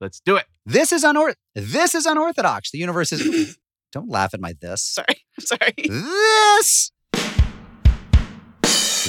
Let's do it. This is unorth. This is unorthodox. The universe is. Don't laugh at my this. Sorry. I'm sorry. This.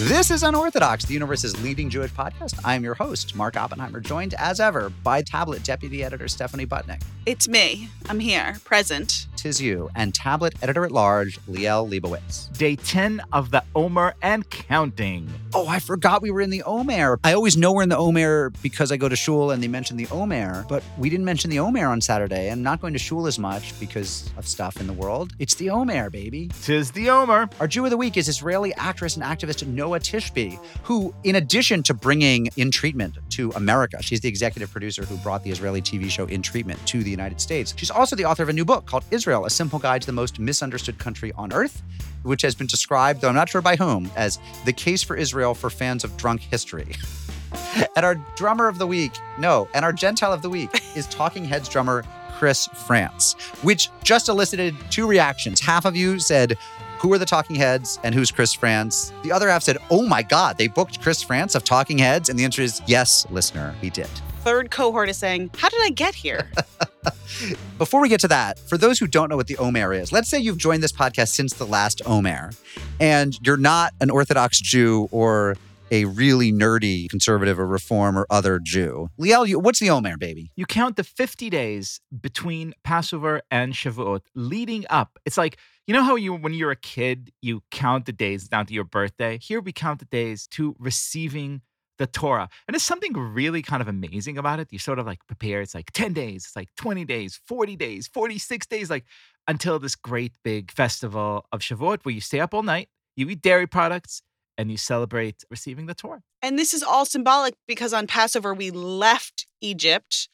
This is Unorthodox, the universe's leading Jewish podcast. I'm your host, Mark Oppenheimer, joined as ever by Tablet Deputy Editor Stephanie Butnick. It's me. I'm here, present. Tis you, and Tablet Editor at Large, Liel Leibovitz. Day 10 of the Omer and counting. Oh, I forgot we were in the Omer. I always know we're in the Omer because I go to shul and they mention the Omer, but we didn't mention the Omer on Saturday. I'm not going to shul as much because of stuff in the world. It's the Omer, baby. Tis the Omer. Our Jew of the Week is Israeli actress and activist Noa Tishby, who, in addition to bringing In Treatment to America, she's the executive producer who brought the Israeli TV show In Treatment to the United States. She's also the author of a new book called Israel, A Simple Guide to the Most Misunderstood Country on Earth, which has been described, though I'm not sure by whom, as the case for Israel for fans of drunk history. and our drummer of the week, no, and our Gentile of the week is Talking Heads drummer Chris Frantz, which just elicited two reactions. Half of you said, who are the Talking Heads and who's Chris Frantz? The other half said, oh my God, they booked Chris Frantz of Talking Heads? And the answer is yes, listener, we did. Third cohort is saying, How did I get here? Before we get to that, for those who don't know what the Omer is, let's say you've joined this podcast since the last Omer and you're not an Orthodox Jew or a really nerdy conservative or reform or other Jew. Liel, you- what's the Omer, baby? You count the 50 days between Passover and Shavuot leading up. It's like, you know how you, when you're a kid, you count the days down to your birthday? Here we count the days to receiving the Torah. And there's something really kind of amazing about it. You sort of like prepare. It's like 10 days, it's like 20 days, 40 days, 46 days, like until this great big festival of Shavuot where you stay up all night, you eat dairy products, and you celebrate receiving the Torah. and this is all symbolic because on Passover, we left Egypt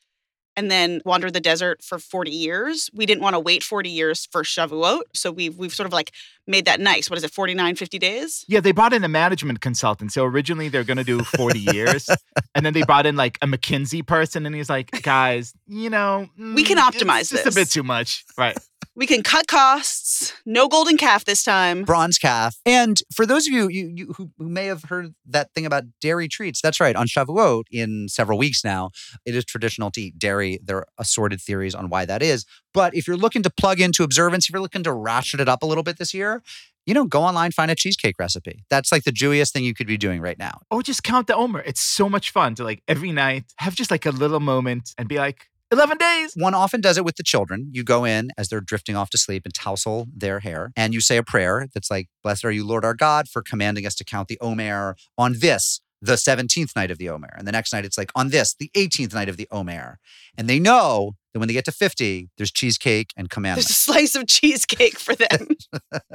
and then wander the desert for 40 years. We didn't want to wait 40 years for Shavuot. So we've, we've sort of like made that nice. What is it, 49, 50 days? Yeah, they brought in a management consultant. So originally they're going to do 40 years. And then they brought in like a McKinsey person. And he's like, guys, you know, We can mm, optimize it's this." a bit too much. Right. We can cut costs. No golden calf this time. Bronze calf. And for those of you, you, you who, who may have heard that thing about dairy treats, that's right. On Shavuot, in several weeks now, it is traditional to eat dairy. There are assorted theories on why that is. But if you're looking to plug into observance, if you're looking to ratchet it up a little bit this year, you know, go online, find a cheesecake recipe. That's like the Jewiest thing you could be doing right now. Or just count the Omer. It's so much fun to like every night have just like a little moment and be like, 11 days. One often does it with the children. You go in as they're drifting off to sleep and tousle their hair, and you say a prayer that's like, Blessed are you, Lord our God, for commanding us to count the Omer on this, the 17th night of the Omer. And the next night it's like, on this, the 18th night of the Omer. And they know that when they get to 50, there's cheesecake and command. There's a slice of cheesecake for them.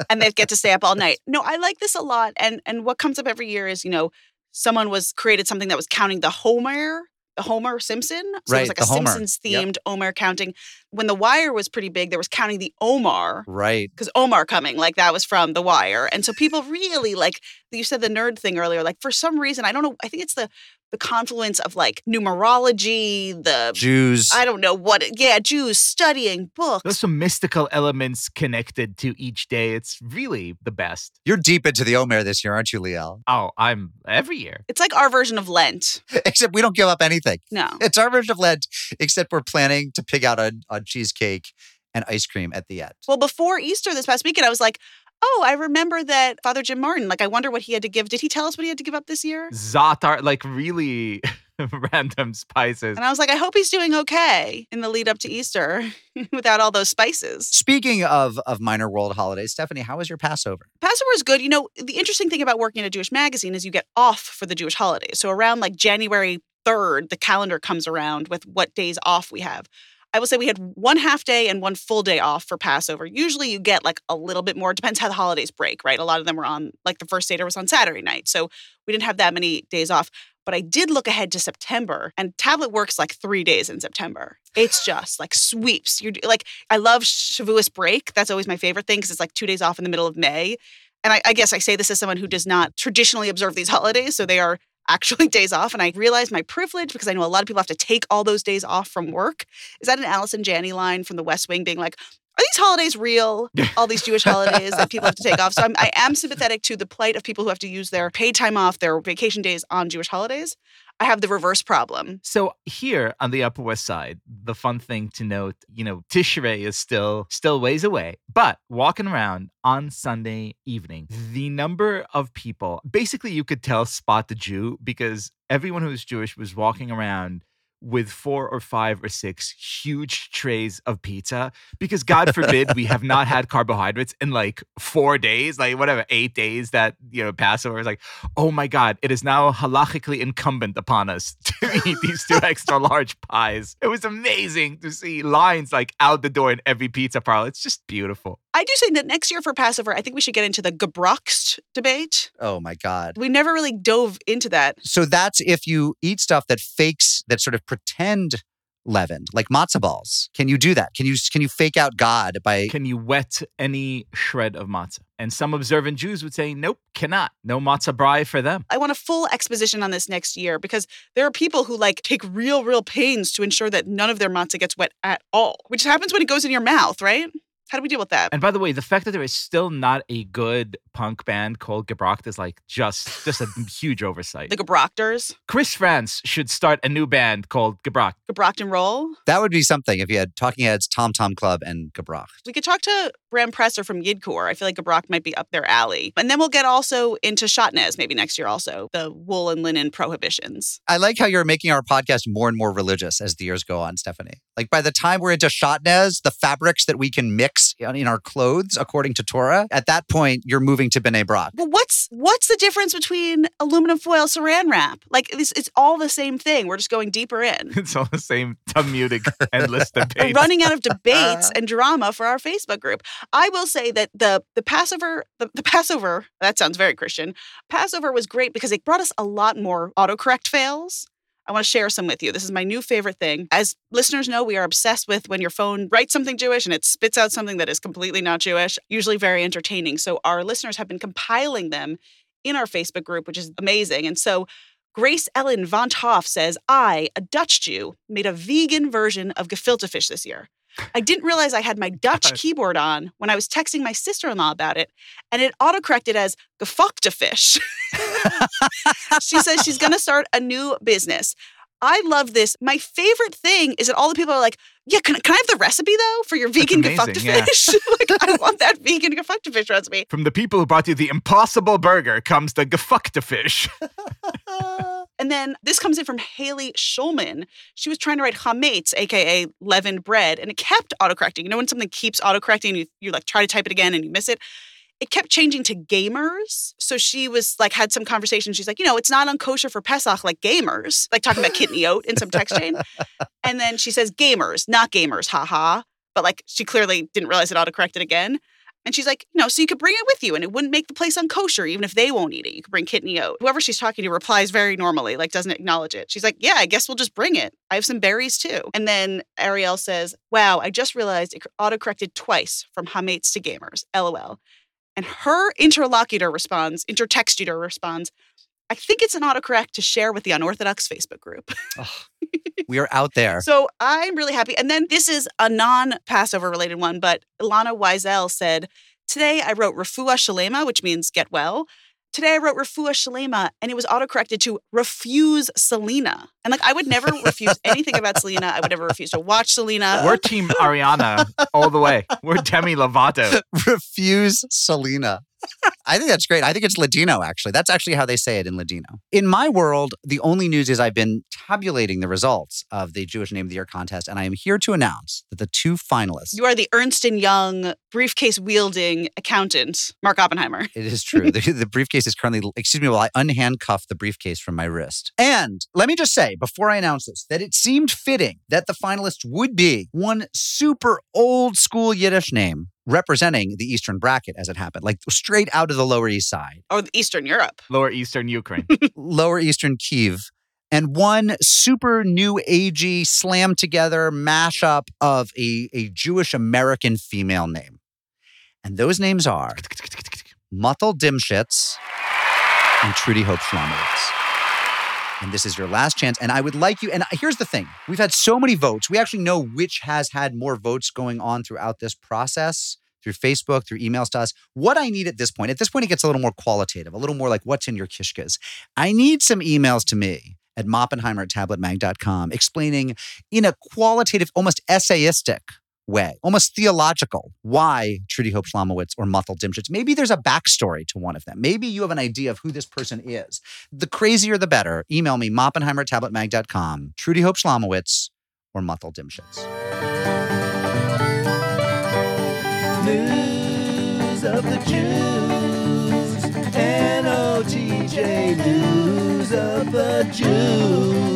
and they get to stay up all night. No, I like this a lot. And and what comes up every year is, you know, someone was created something that was counting the Homer, Homer Simpson. So it was like a Homer. Simpsons themed Omer counting. When The Wire was pretty big, there was counting the Omar. Right. Because Omar coming, like that was from The Wire. And so people really like you said the nerd thing earlier, like for some reason, I don't know, I think it's the the confluence of like numerology, the Jews. I don't know what yeah, Jews studying books. There's some mystical elements connected to each day. It's really the best. You're deep into the Omer this year, aren't you, Liel? Oh, I'm every year. It's like our version of Lent. Except we don't give up anything. No. It's our version of Lent, except we're planning to pick out a, a cheesecake and ice cream at the end. Well, before Easter this past weekend, I was like, oh, I remember that Father Jim Martin. Like, I wonder what he had to give. Did he tell us what he had to give up this year? Za'atar, like really random spices. And I was like, I hope he's doing okay in the lead up to Easter without all those spices. Speaking of of minor world holidays, Stephanie, how was your Passover? Passover is good. You know, the interesting thing about working at a Jewish magazine is you get off for the Jewish holidays. So around like January 3rd, the calendar comes around with what days off we have. I will say we had one half day and one full day off for Passover. Usually you get like a little bit more. Depends how the holidays break, right? A lot of them were on like the first Seder was on Saturday night. So we didn't have that many days off. But I did look ahead to September and tablet works like three days in September. It's just like sweeps. You're like, I love Shavuos break. That's always my favorite thing because it's like two days off in the middle of May. And I, I guess I say this as someone who does not traditionally observe these holidays. So they are actually days off. And I realize my privilege because I know a lot of people have to take all those days off from work. Is that an Allison Janney line from the West Wing being like, are these holidays real? All these Jewish holidays that people have to take off. So I'm, I am sympathetic to the plight of people who have to use their paid time off, their vacation days on Jewish holidays. I have the reverse problem. So here on the Upper West Side, the fun thing to note, you know, Tishrei is still still ways away, but walking around on Sunday evening, the number of people, basically you could tell spot the Jew because everyone who was Jewish was walking around with four or five or six huge trays of pizza because God forbid we have not had carbohydrates in like four days, like whatever, eight days that, you know, Passover is like, oh my God, it is now halachically incumbent upon us to eat these two extra large pies. It was amazing to see lines like out the door in every pizza parlor. It's just beautiful. I do say that next year for Passover, I think we should get into the Gebroxt debate. Oh my God. We never really dove into that. So that's if you eat stuff that fakes, that sort of pretend leavened, like matzo balls. Can you do that? Can you can you fake out God by Can you wet any shred of matzah? And some observant Jews would say, nope, cannot. No matzah brai for them. I want a full exposition on this next year because there are people who like take real, real pains to ensure that none of their matzah gets wet at all, which happens when it goes in your mouth, right? How do we deal with that? And by the way, the fact that there is still not a good punk band called Gebrocht is like just just a huge oversight. the Gebrochters, Chris Frantz should start a new band called Gebrocht. Gebrocht and Roll. that would be something if you had Talking Heads, Tom Tom Club, and Gebracht. We could talk to Bram Presser from Yidcore. I feel like Gebrocht might be up their alley. And then we'll get also into shatnez maybe next year also, the wool and linen prohibitions. I like how you're making our podcast more and more religious as the years go on, Stephanie. Like by the time we're into Shotnez, the fabrics that we can mix in in our clothes according to Torah, at that point you're moving to Bnei Brak. Well, what's what's the difference between aluminum foil saran wrap? Like it's, it's all the same thing. We're just going deeper in. It's all the same Talmudic endless We're debate. running out of debates and drama for our Facebook group. I will say that the the Passover the, the Passover that sounds very Christian. Passover was great because it brought us a lot more autocorrect fails. I want to share some with you. This is my new favorite thing. As listeners know, we are obsessed with when your phone writes something Jewish and it spits out something that is completely not Jewish, usually very entertaining. So our listeners have been compiling them in our Facebook group, which is amazing. And so Grace Ellen Von Hoff says, I, a Dutch Jew, made a vegan version of gefilte fish this year. I didn't realize I had my Dutch keyboard on when I was texting my sister-in-law about it, and it autocorrected as gefuckte fish. she says she's going to start a new business. I love this. My favorite thing is that all the people are like, "Yeah, can, can I have the recipe though for your vegan gefuckte yeah. fish? like, I want that vegan gefuckte fish recipe." From the people who brought you the impossible burger comes the gefuckte fish. And then this comes in from Haley Schulman. She was trying to write chametz, aka leavened bread, and it kept autocorrecting. You know when something keeps autocorrecting, you you like try to type it again and you miss it. It kept changing to gamers. So she was like had some conversation. She's like, you know, it's not unkosher for Pesach like gamers, like talking about kitniyot in some text chain. And then she says gamers, not gamers, haha. But like she clearly didn't realize it autocorrected again. And she's like, you know, so you could bring it with you and it wouldn't make the place unkosher, even if they won't eat it. You could bring kitniyot. Whoever she's talking to replies very normally, like doesn't acknowledge it. She's like, yeah, I guess we'll just bring it. I have some berries too. And then Ariel says, wow, I just realized it autocorrected twice from Hametz to gamers. LOL. And her interlocutor responds, intertextutor responds, I think it's an autocorrect to share with the unorthodox Facebook group. We are out there. So I'm really happy. And then this is a non Passover related one, but Ilana Wiesel said, Today I wrote Rafua Shalema, which means get well. Today I wrote Rafua Shalema and it was autocorrected to refuse Selena. And like I would never refuse anything about Selena. I would never refuse to watch Selena. We're Team Ariana all the way. We're Demi Lovato. Refuse Selena. I think that's great. I think it's Ladino, actually. That's actually how they say it in Ladino. In my world, the only news is I've been tabulating the results of the Jewish Name of the Year contest, and I am here to announce that the two finalists. You are the Ernst and Young briefcase wielding accountant, Mark Oppenheimer. It is true. the, the briefcase is currently, excuse me, while I unhandcuff the briefcase from my wrist. And let me just say, before I announce this, that it seemed fitting that the finalists would be one super old school Yiddish name representing the Eastern bracket as it happened, like straight out of the Lower East Side, oh, Or Eastern Europe. Lower Eastern Ukraine. Lower Eastern Kiev. And one super new agey slam together mashup of a, a Jewish American female name. And those names are Muthel Dimshitz and Trudy Hope Schlomowitz. And this is your last chance. And I would like you, and here's the thing we've had so many votes. We actually know which has had more votes going on throughout this process through Facebook, through emails to us. What I need at this point, at this point, it gets a little more qualitative, a little more like what's in your kishkas. I need some emails to me at Moppenheimer at tabletmag.com, explaining in a qualitative, almost essayistic way, almost theological, why Trudy Hope Schlomowitz or Muthel Dimschitz. Maybe there's a backstory to one of them. Maybe you have an idea of who this person is. The crazier, the better. Email me, Moppenheimer at tabletmag.com, Trudy Hope Schlomowitz or Muthel Dimschitz. News of the Jews.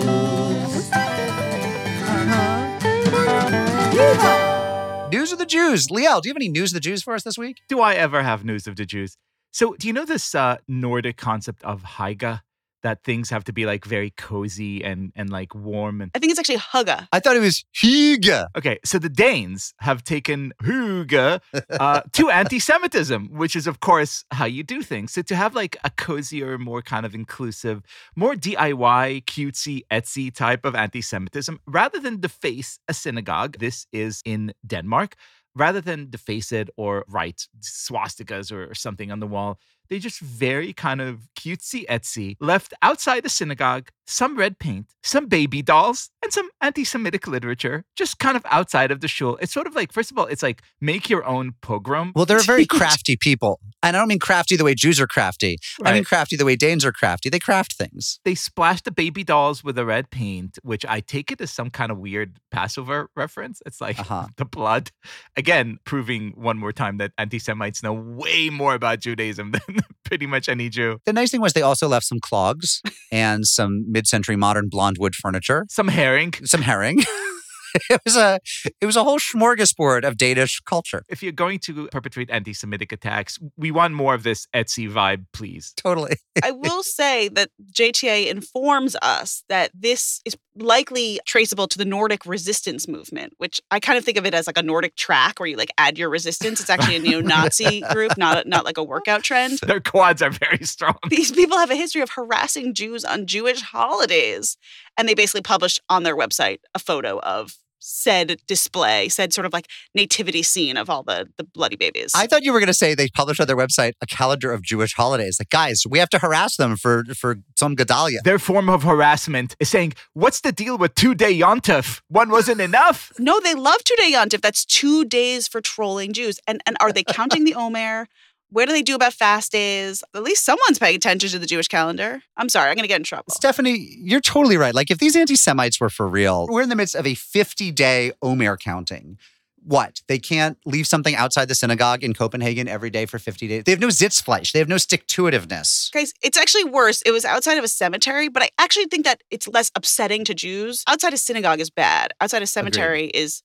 News of the Jews. Liel, do you have any news of the Jews for us this week? Do I ever have news of the Jews? So, do you know this uh, Nordic concept of Hygge? That things have to be like very cozy and and like warm and I think it's actually Hugga. I thought it was Higa. okay. So the Danes have taken Hygge uh, to anti-Semitism, which is of course how you do things. So to have like a cozier, more kind of inclusive, more DIY, cutesy, Etsy type of anti-Semitism, rather than deface a synagogue. This is in Denmark. Rather than deface it or write swastikas or, or something on the wall, they just very kind of cutesy Etsy left outside the synagogue some red paint, some baby dolls, and some anti Semitic literature just kind of outside of the shul. It's sort of like, first of all, it's like make your own pogrom. Well, they're very crafty people. And I don't mean crafty the way Jews are crafty. I mean crafty the way Danes are crafty. They craft things. they splashed the baby dolls with a red paint, which I take it as some kind of weird Passover reference. It's like Uh-huh. the blood. Again, proving one more time that anti Semites know way more about Judaism than pretty much any Jew. The nice thing was they also left some clogs and some mid-century modern blonde wood furniture, Some herring. some herring. it was a it was a whole smorgasbord of Danish culture. If you're going to perpetrate anti Semitic attacks, we want more of this Etsy vibe, please. Totally. I will say that JTA informs us that this is likely traceable to the Nordic resistance movement, which I kind of think of it as like a Nordic track where you like add your resistance. It's actually a neo-Nazi group, not not like a workout trend. Their quads are very strong. These people have a history of harassing Jews on Jewish holidays, and they basically published on their website a photo of said display, said sort of like nativity scene of all the the bloody babies. I thought you were going to say they published on their website a calendar of Jewish holidays. Like, guys, we have to harass them for for some Gedalia. Their form of harassment is saying, What's the deal with two day Yontif? One wasn't enough. No, they love two day Yontif. That's two days for trolling Jews. And and are they counting the Omer? What do they do about fast days? At least someone's paying attention to the Jewish calendar. I'm sorry, I'm going to get in trouble. Stephanie, you're totally right. Like, if these anti Semites were for real, we're in the midst of a 50 day Omer counting. What? They can't leave something outside the synagogue in Copenhagen every day for 50 days. They have no Sitzfleisch. They have no stick to itiveness. Guys, it's actually worse. It was outside of a cemetery, but I actually think that it's less upsetting to Jews. Outside a synagogue is bad. Outside a cemetery is,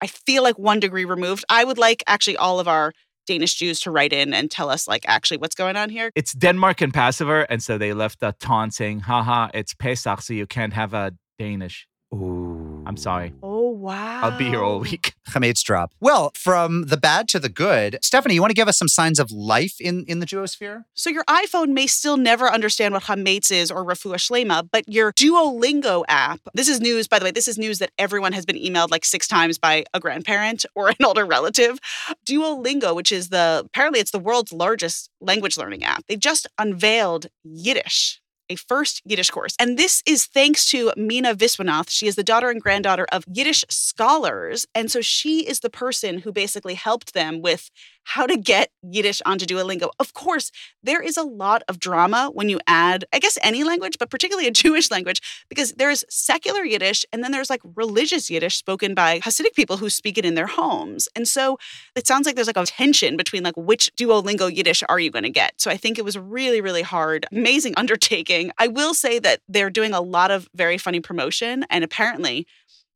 I feel like one degree removed. I would like actually all of our Danish Jews to write in and tell us like actually what's going on here. It's Denmark and Passover. And so they left a taunt saying, Haha, it's Pesach, so you can't have a Danish. Ooh. I'm sorry. Oh wow. I'll be here all week. Chametz drop. Well, from the bad to the good, Stephanie, you want to give us some signs of life in, in the Jewosphere? So your iPhone may still never understand what Hametz is or Rafua Shlema, but your Duolingo app, this is news, by the way, this is news that everyone has been emailed like six times by a grandparent or an older relative. Duolingo, which is the, apparently it's the world's largest language learning app, they just unveiled Yiddish. A first Yiddish course. And this is thanks to Meena Viswanath. She is the daughter and granddaughter of Yiddish scholars. And so she is the person who basically helped them with how to get Yiddish onto Duolingo. Of course, there is a lot of drama when you add, I guess, any language, but particularly a Jewish language, because there's secular Yiddish and then there's like religious Yiddish spoken by Hasidic people who speak it in their homes. And so it sounds like there's like a tension between like which Duolingo Yiddish are you going to get. So I think it was really, really hard, amazing undertaking. I will say that they're doing a lot of very funny promotion. And apparently,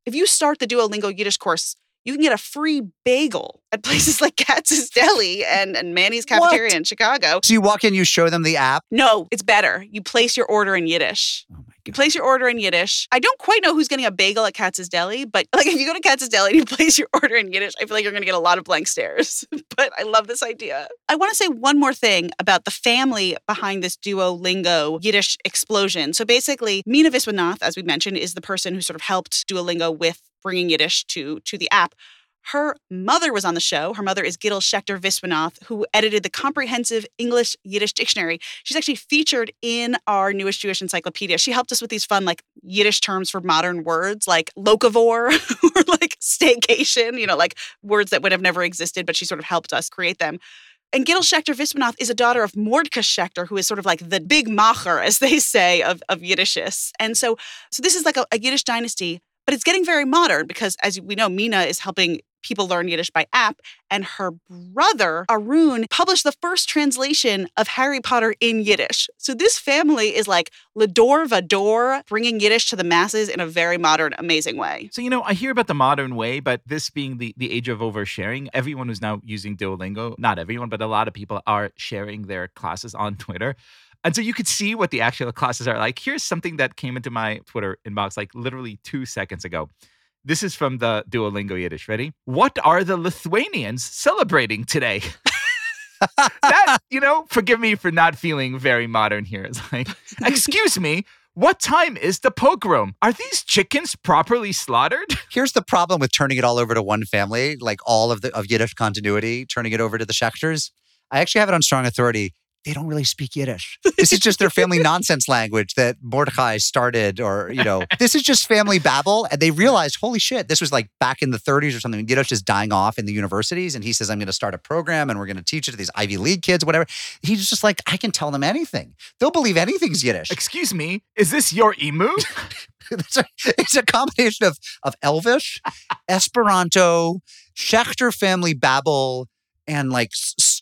if you start the Duolingo Yiddish course, you can get a free bagel at places like Katz's Deli and, and Manny's Cafeteria in Chicago. So you walk in, you show them the app. No, it's better. You place your order in Yiddish. Oh my You place your order in Yiddish. I don't quite know who's getting a bagel at Katz's Deli, but like if you go to Katz's Deli and you place your order in Yiddish, I feel like you're going to get a lot of blank stares. but I love this idea. I want to say one more thing about the family behind this Duolingo Yiddish explosion. So basically, Meena Viswanath, as we mentioned, is the person who sort of helped Duolingo with bringing Yiddish to to the app Her mother was on the show. Her mother is Gitl Schaechter Viswanath, who edited the comprehensive English Yiddish dictionary. She's actually featured in our newest Jewish encyclopedia. She helped us with these fun, like Yiddish terms for modern words, like locavore or like staycation, you know, like words that would have never existed, but she sort of helped us create them. And Gitl Schaechter Viswanath is a daughter of Mordecai Schaechter, who is sort of like the big macher, as they say, of, of Yiddishists. And so, so this is like a, a Yiddish dynasty, but it's getting very modern because, as we know, Meena is helping people learn Yiddish by app. And her brother, Arun, published the first translation of Harry Potter in Yiddish. So this family is like Lador Vador, bringing Yiddish to the masses in a very modern, amazing way. So, you know, I hear about the modern way, but this being the, the age of oversharing, everyone who's now using Duolingo, not everyone, but a lot of people are sharing their classes on Twitter. And so you could see what the actual classes are like. Here's something that came into my Twitter inbox like literally two seconds ago. This is from the Duolingo Yiddish. Ready? What are the Lithuanians celebrating today? that, you know, forgive me for not feeling very modern here. It's like, excuse me, what time is the pogrom? Are these chickens properly slaughtered? Here's the problem with turning it all over to one family, like all of the of Yiddish continuity, turning it over to the Schaechters. I actually have it on strong authority. They don't really speak Yiddish. This is just their family nonsense language that Mordecai started, or, you know, this is just family babble. And they realized, holy shit, this was like back in the 30s or something. Yiddish is dying off in the universities. And he says, I'm going to start a program and we're going to teach it to these Ivy League kids, whatever. He's just like, I can tell them anything. They'll believe anything's Yiddish. Excuse me, is this your emu? it's, a, it's a combination of of Elvish, Esperanto, Schaechter family babble, and like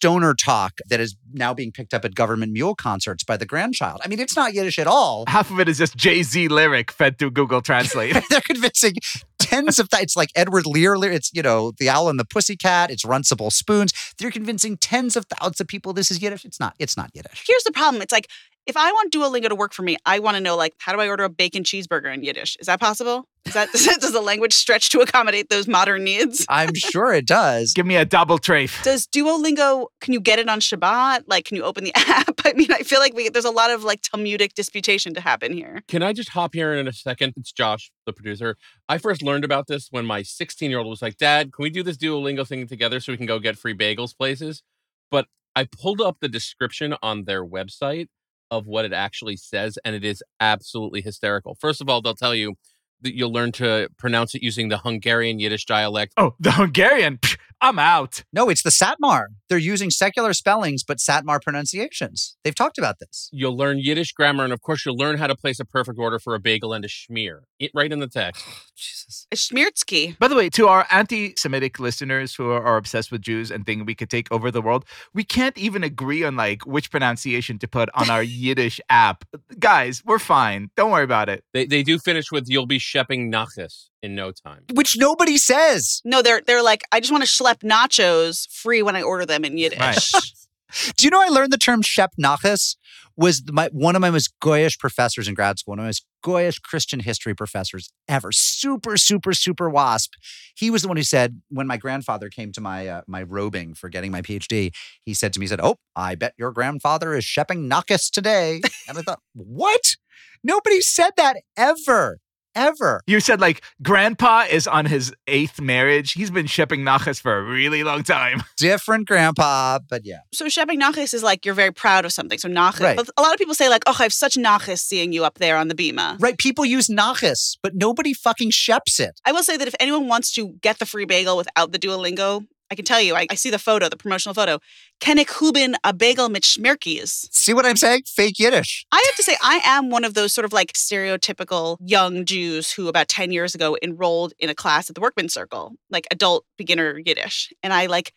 stoner talk that is now being picked up at government mule concerts by the grandchild. I mean, it's not Yiddish at all. Half of it is just Jay Z lyric fed through Google Translate. They're convincing tens of th- it's like Edward Lear. Lear- It's you know the Owl and the Pussycat. It's Runcible Spoons. They're convincing tens of thousands of people this is Yiddish. It's not. It's not Yiddish. Here's the problem. It's like if I want Duolingo to work for me, I want to know like how do I order a bacon cheeseburger in Yiddish? Is that possible? Is that does the language stretch to accommodate those modern needs? I'm sure it does. Give me a double trafe. Does Duolingo can you get it on Shabbat? Like can you open the app? I mean, I feel like we there's a lot of like Talmudic disputation to happen here. Can I just hop here in a second? It's Josh, the producer. I first learned about this when my 16 year old was like, Dad, can we do this Duolingo thing together so we can go get free bagels places? But I pulled up the description on their website of what it actually says, and it is absolutely hysterical. First of all, they'll tell you that you'll learn to pronounce it using the Hungarian Yiddish dialect. Oh, the Hungarian. Psh, I'm out. No, it's the Satmar. They're using secular spellings, but Satmar pronunciations. They've talked about this. You'll learn Yiddish grammar, and of course, you'll learn how to place a perfect order for a bagel and a schmear. It right in the text. Jesus. It's Schmiertsky. By the way, to our anti Semitic listeners who are, are obsessed with Jews and think we could take over the world, we can't even agree on like which pronunciation to put on our Yiddish app. Guys, we're fine. Don't worry about it. They, they do finish with you'll be shepping nachas in no time. Which nobody says. No, they're they're like I just want to schlep nachos free when I order them in Yiddish. Right. Do you know I learned the term Shep Nachas was my one of my most goyish professors in grad school, one of my most goyish Christian history professors ever. Super, super, super wasp. He was the one who said when my grandfather came to my uh, my robing for getting my PhD, he said to me, he said, "Oh, I bet your grandfather is shepping Nachas today." And I thought, what? Nobody said that ever, ever. You said like grandpa is on his eighth marriage. He's been shipping nachas for a really long time. Different grandpa, but yeah. So shepping nachas is like you're very proud of something. So nachas. Right. But a lot of people say like, oh, I have such nachas seeing you up there on the bima. Right, people use Nachas, but nobody fucking sheps it. I will say that if anyone wants to get the free bagel without the Duolingo, I can tell you, I, I see the photo, the promotional photo. Kennick Hubin a bagel mit schmirkies. See what I'm saying? Fake Yiddish. I have to say, I am one of those sort of like stereotypical young Jews who about 10 years ago enrolled in a class at the Workman Circle, like adult beginner Yiddish. And I like,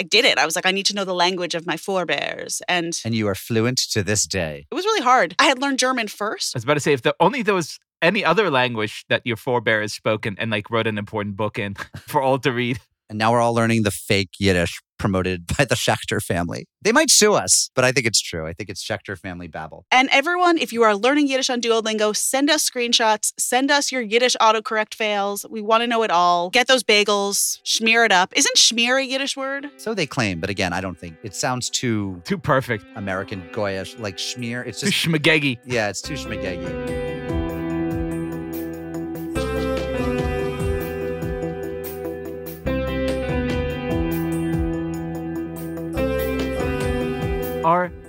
I did it. I was like, I need to know the language of my forebears. And And you are fluent to this day. it was really hard. I had learned German first. I was about to say if the only there was any other language that your forebears spoken and like wrote an important book in for all to read. And now we're all learning the fake Yiddish promoted by the Schaechter family. They might sue us, but I think it's true. I think it's Schaechter family babble. And everyone, if you are learning Yiddish on Duolingo, send us screenshots, send us your Yiddish autocorrect fails. We want to know it all. Get those bagels, schmear it up. Isn't schmear a Yiddish word? So they claim, but again, I don't think it sounds too Too perfect. American goyish, like schmear. It's Too just schmagegi. yeah, it's too schmagegi.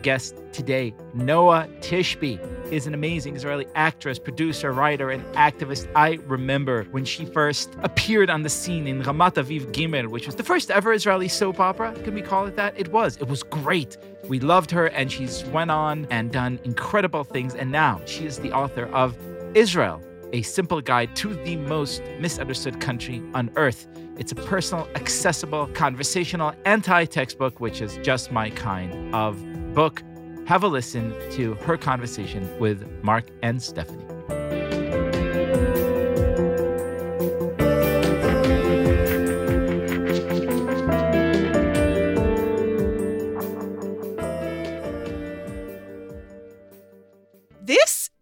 Guest today. Noa Tishby is an amazing Israeli actress, producer, writer, and activist. I remember when she first appeared on the scene in Ramat Aviv Gimel, which was the first ever Israeli soap opera. Can we call it that? It was. It was great. We loved her, and she's went on and done incredible things. And now she is the author of Israel, a simple guide to the most misunderstood country on earth. It's a personal, accessible, conversational, anti textbook, which is just my kind of book. Have a listen to her conversation with Mark and Stephanie.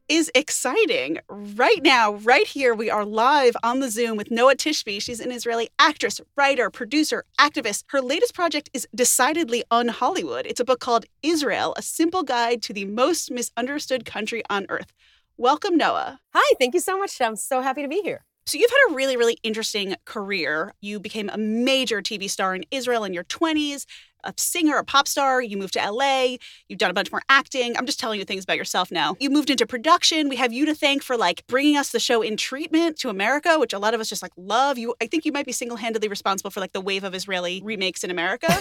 Is exciting. Right now, right here, we are live on the Zoom with Noa Tishby. She's an Israeli actress, writer, producer, activist. Her latest project is decidedly un Hollywood. It's a book called Israel, a simple guide to the most misunderstood country on earth. Welcome, Noa. Hi, thank you so much. I'm so happy to be here. So, you've had a really, really interesting career. You became a major TV star in Israel in your 20s a singer, a pop star. You moved to LA. You've done a bunch more acting. I'm just telling you things about yourself now. You moved into production. We have you to thank for like bringing us the show in treatment to America, which a lot of us just like love. You, I think you might be single handedly responsible for like the wave of Israeli remakes in America.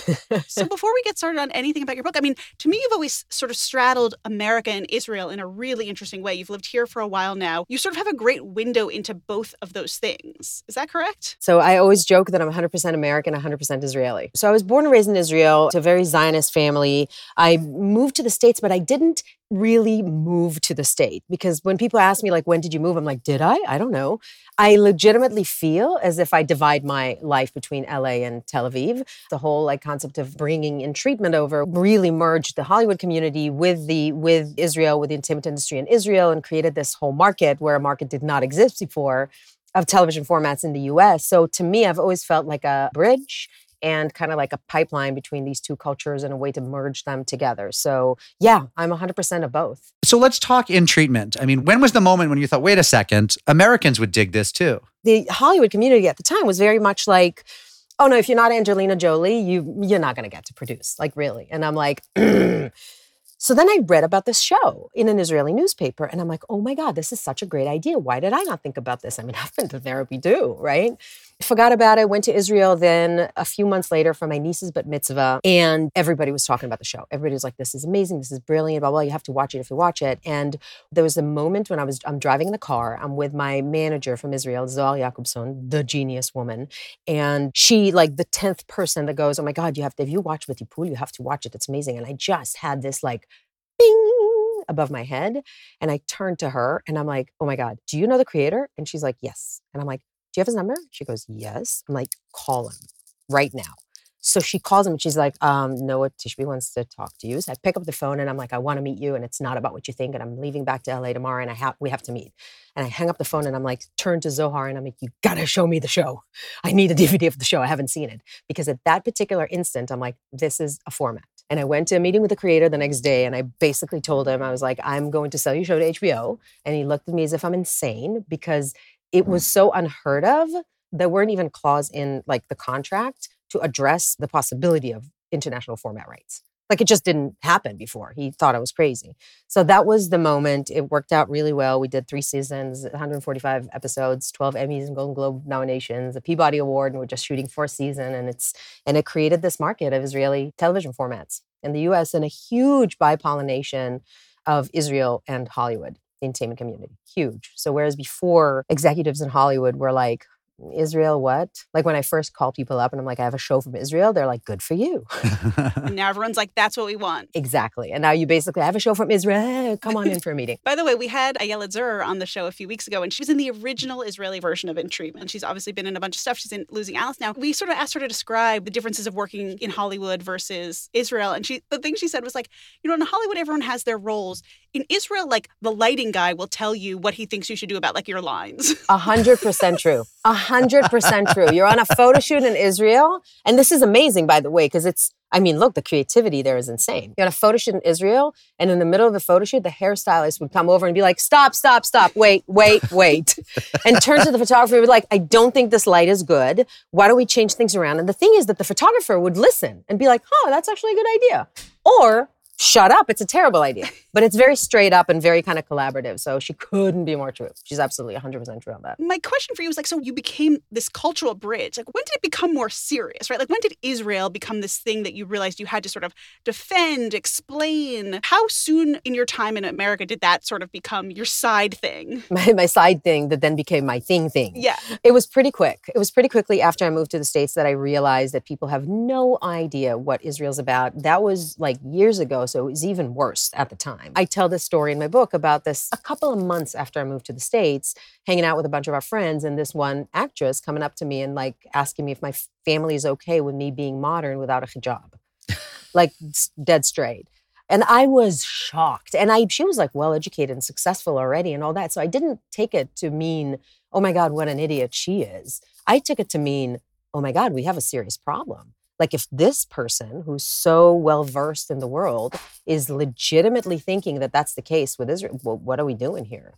so before we get started on anything about your book, I mean, to me, you've always sort of straddled America and Israel in a really interesting way. You've lived here for a while now. You sort of have a great window into both of those things. Is that correct? So I always joke that I'm 100% American, 100% Israeli. So I was born and raised in Israel. It's a very Zionist family. I moved to the States, but I didn't really move to the state because when people ask me like when did you move? I'm like did i? I don't know. I legitimately feel as if i divide my life between la and tel aviv. The whole like concept of bringing in treatment over really merged the hollywood community with the with israel with the entertainment industry in israel and created this whole market where a market did not exist before of television formats in the us so to me i've always felt like a bridge and kind of like a pipeline between these two cultures and a way to merge them together. So, yeah, I'm 100% of both. So let's talk in treatment. I mean, when was the moment when you thought, wait a second, Americans would dig this too? The Hollywood community at the time was very much like, oh no, if you're not Angelina Jolie, you you're not going to get to produce. Like really. And I'm like So then I read about this show in an Israeli newspaper and I'm like, oh my God, this is such a great idea. Why did I not think about this? I mean, I've been to therapy too, right? Forgot about it, went to Israel then a few months later for my niece's bat mitzvah, and everybody was talking about the show. Everybody was like, this is amazing, this is brilliant, blah, blah, you have to watch it if you watch it. And there was a moment when I was, I'm driving in the car, I'm with my manager from Israel, Zohar Jakobson, the genius woman. And she, like the 10th person that goes, oh my God, you have to, if you watch BeTipul, you have to watch it, it's amazing. And I just had this like, bing above my head. And I turned to her and I'm like, oh my God, do you know the creator? And she's like, yes. And I'm like, do you have his number? She goes, Yes. I'm like, Call him right now. So she calls him and she's like, um, Noa Tishby wants to talk to you. So I pick up the phone and I'm like, I want to meet you. And it's not about what you think. And I'm leaving back to LA tomorrow and I have we have to meet. And I hang up the phone and I'm like, turn to Zohar and I'm like, you gotta show me the show. I need a DVD of the show. I haven't seen it. Because at that particular instant, I'm like, this is a format. And I went to a meeting with the creator the next day and I basically told him, I was like, I'm going to sell your show to HBO. And he looked at me as if I'm insane because it was so unheard of. There weren't even clause in like the contract to address the possibility of international format rights. Like it just didn't happen before. He thought I was crazy. So that was the moment. It worked out really well. We did three seasons, 145 episodes, 12 Emmys and Golden Globe nominations, a Peabody Award, and we're just shooting fourth season. And it's and it created this market of Israeli television formats in the US and a huge bipollination of Israel and Hollywood the entertainment community. Huge. So whereas before executives in Hollywood were like, Israel, what? Like when I first call people up and I'm like, I have a show from Israel, they're like, good for you. now everyone's like, that's what we want. Exactly. And now you basically have a show from Israel. Come on in for a meeting. By the way, we had Ayelet Zurer on the show a few weeks ago, and she was in the original Israeli version of In Treatment. She's obviously been in a bunch of stuff. She's in Losing Alice now. We sort of asked her to describe the differences of working in Hollywood versus Israel. And she the thing she said was like, you know, in Hollywood, everyone has their roles. In Israel, like the lighting guy will tell you what he thinks you should do about like your lines. A hundred percent true. A hundred percent true. You're on a photo shoot in Israel, and this is amazing, by the way, because it's. I mean, look, the creativity there is insane. You're on a photo shoot in Israel, and in the middle of the photo shoot, the hairstylist would come over and be like, "Stop, stop, stop! Wait, wait, wait!" and turn to the photographer be like, "I don't think this light is good. Why don't we change things around?" And the thing is that the photographer would listen and be like, "Oh, that's actually a good idea," or shut up. It's a terrible idea. But it's very straight up and very kind of collaborative. So she couldn't be more true. She's absolutely 100% true on that. My question for you is like, so you became this cultural bridge. Like, when did it become more serious, right? Like, when did Israel become this thing that you realized you had to sort of defend, explain? How soon in your time in America did that sort of become your side thing? My, my side thing that then became my thing thing. Yeah. It was pretty quick. It was pretty quickly after I moved to the States that I realized that people have no idea what Israel's about. That was like years ago. So it was even worse at the time. I tell this story in my book about this a couple of months after I moved to the States, hanging out with a bunch of our friends, and this one actress coming up to me and like asking me if my family is okay with me being modern without a hijab, like dead straight. And I was shocked. And I she was like well educated and successful already and all that. So I didn't take it to mean, oh my God, what an idiot she is. I took it to mean, oh my God, we have a serious problem. Like if this person who's so well versed in the world is legitimately thinking that that's the case with Israel, well, what are we doing here?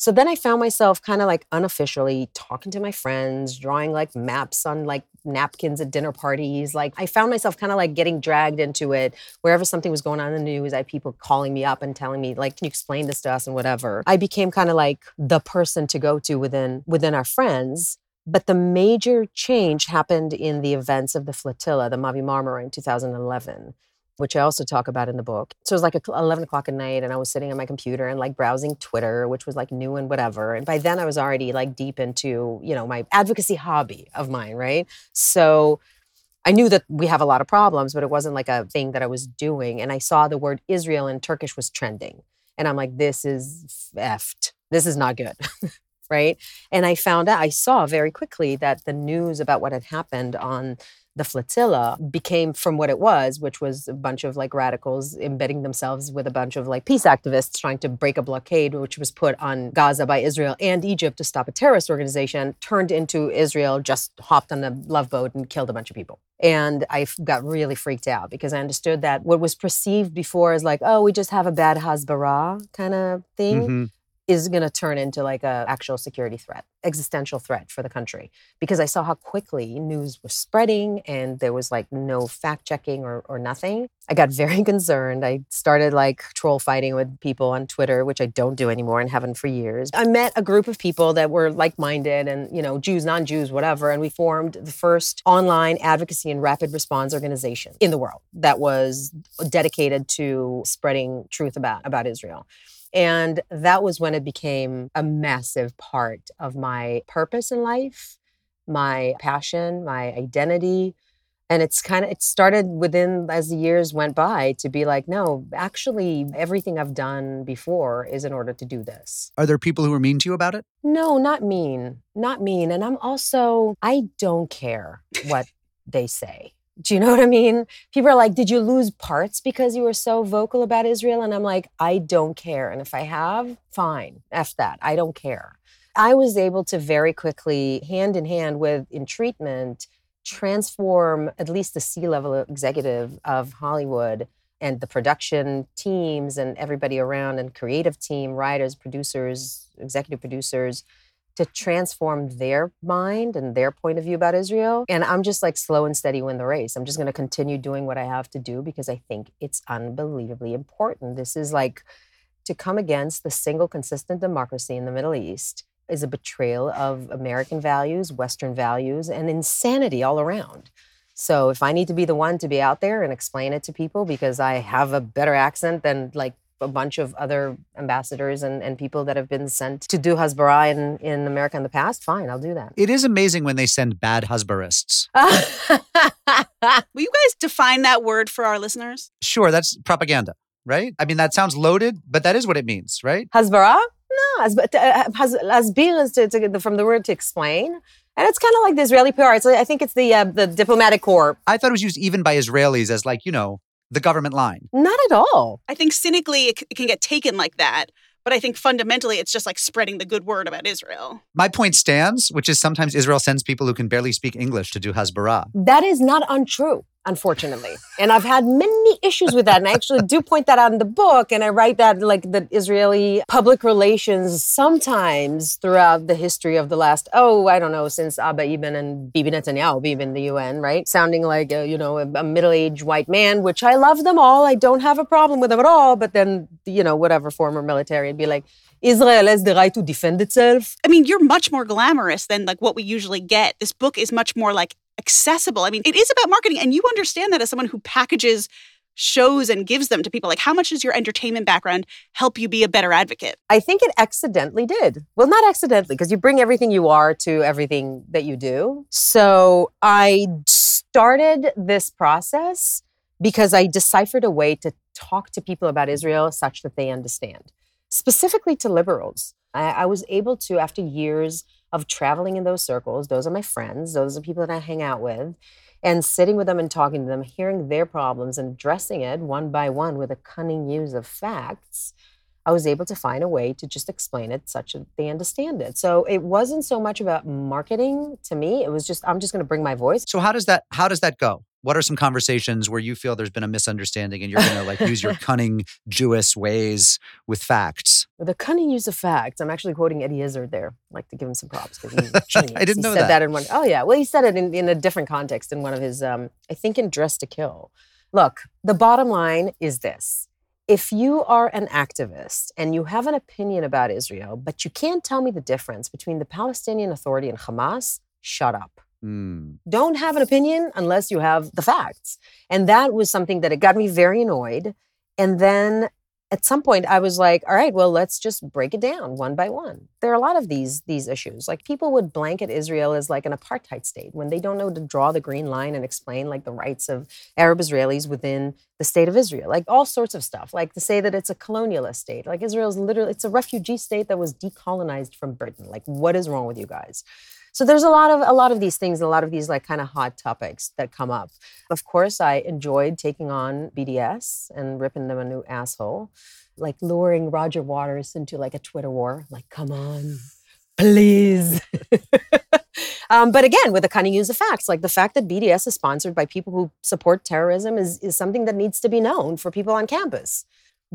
So then I found myself kind of like unofficially talking to my friends, drawing like maps on like napkins at dinner parties. Like I found myself kind of like getting dragged into it. Wherever something was going on in the news, I had people calling me up and telling me like, "Can you explain this to us?" and whatever. I became kind of like the person to go to within within our friends. But the major change happened in the events of the flotilla, the Mavi Marmara in 2011 which I also talk about in the book. So it was like 11 o'clock at night, and I was sitting on my computer and like browsing Twitter, which was like new and whatever. And by then, I was already like deep into, you know, my advocacy hobby of mine, right? So I knew that we have a lot of problems, but it wasn't like a thing that I was doing. And I saw the word Israel in Turkish was trending. And I'm like, this is effed. This is not good. right. And I found out, I saw very quickly that the news about what had happened on the flotilla became from what it was, which was a bunch of like radicals embedding themselves with a bunch of like peace activists trying to break a blockade, which was put on Gaza by Israel and Egypt to stop a terrorist organization, turned into Israel, just hopped on a love boat and killed a bunch of people. And I got really freaked out because I understood that what was perceived before as like, oh, we just have a bad Hasbara kind of thing Mhm. Is going to turn into like a actual security threat, existential threat for the country. Because I saw how quickly news was spreading and there was like no fact checking or, or nothing. I got very concerned. I started like troll fighting with people on Twitter, which I don't do anymore and haven't for years. I met a group of people that were like minded and, you know, Jews, non Jews, whatever. And we formed the first online advocacy and rapid response organization in the world that was dedicated to spreading truth about, about Israel. And that was when it became a massive part of my purpose in life, my passion, my identity. And it's kind of, it started within as the years went by to be like, no, actually, everything I've done before is in order to do this. Are there people who are mean to you about it? No, not mean, not mean. And I'm also, I don't care what they say. Do you know what I mean? People are like, Did you lose parts because you were so vocal about Israel? And I'm like, I don't care. And if I have, fine. F that. I don't care. I was able to very quickly, hand in hand with in treatment, transform at least the C level executive of Hollywood and the production teams and everybody around and creative team, writers, producers, executive producers to transform their mind and their point of view about Israel. And I'm just like slow and steady win the race. I'm just going to continue doing what I have to do because I think it's unbelievably important. This is like to come against the single consistent democracy in the Middle East is a betrayal of American values, Western values, and insanity all around. So if I need to be the one to be out there and explain it to people because I have a better accent than like a bunch of other ambassadors and, and people that have been sent to do Hasbara in, in America in the past, fine, I'll do that. It is amazing when they send bad husbarists. Will you guys define that word for our listeners? Sure, that's propaganda, right? I mean, that sounds loaded, but that is what it means, right? Hasbara? No, has, uh, has, hasbir is to, to, from the word to explain. And it's kind of like the Israeli PR. It's, I think it's the uh, the diplomatic corps. I thought it was used even by Israelis as like, you know, the government line. Not at all. I think cynically it, c- it can get taken like that. But I think fundamentally it's just like spreading the good word about Israel. My point stands, which is sometimes Israel sends people who can barely speak English to do Hasbara. That is not untrue. Unfortunately. And I've had many issues with that. And I actually do point that out in the book. And I write that like the Israeli public relations sometimes throughout the history of the last, oh, I don't know, since Abba Eban and Bibi Netanyahu, Bibi in the UN, right? Sounding like, a, you know, a, a middle aged white man, which I love them all. I don't have a problem with them at all. But then, you know, whatever former military would be like, Israel has the right to defend itself. I mean, you're much more glamorous than like what we usually get. This book is much more like accessible. I mean, it is about marketing, and you understand that as someone who packages shows and gives them to people. Like, how much does your entertainment background help you be a better advocate? I think it accidentally did. Well, not accidentally, because you bring everything you are to everything that you do. So I started this process because I deciphered a way to talk to people about Israel such that they understand, specifically to liberals. I, I was able to, after years of traveling in those circles, those are my friends, those are people that I hang out with, and sitting with them and talking to them, hearing their problems and addressing it one by one with a cunning use of facts. I was able to find a way to just explain it such that they understand it. So it wasn't so much about marketing to me. It was just I'm just going to bring my voice. So how does that how does that go? What are some conversations where you feel there's been a misunderstanding and you're going to like use your cunning Jewish ways with facts? The cunning use of facts. I'm actually quoting Eddie Izzard there. I'd like to give him some props because he's genius. I didn't he know said that. that. in one. Oh yeah, well he said it in, in a different context in one of his. Um, I think in Dress to Kill. Look, the bottom line is this: if you are an activist and you have an opinion about Israel, but you can't tell me the difference between the Palestinian Authority and Hamas, shut up Hmm. don't have an opinion unless you have the facts. And that was something that it got me very annoyed. And then at some point I was like, all right, well, let's just break it down one by one. There are a lot of these these issues. Like people would blanket Israel as like an apartheid state when they don't know to draw the green line and explain like the rights of Arab Israelis within the state of Israel. Like all sorts of stuff. Like to say that it's a colonialist state. Like Israel's literally it's a refugee state that was decolonized from Britain. Like what is wrong with you guys? So there's a lot of a lot of these things, a lot of these like kind of hot topics that come up. Of course, I enjoyed taking on BDS and ripping them a new asshole, like luring Roger Waters into like a Twitter war. Like, come on, please. um, but again, with a cunning use of facts, like the fact that BDS is sponsored by people who support terrorism is, is something that needs to be known for people on campus.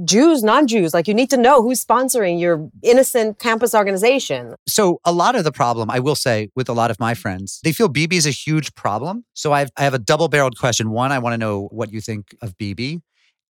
Jews, non-Jews, like you need to know who's sponsoring your innocent campus organization. So a lot of the problem, I will say, with a lot of my friends, they feel Bibi is a huge problem. So I've, I have a double-barreled question. One, I want to know what you think of Bibi.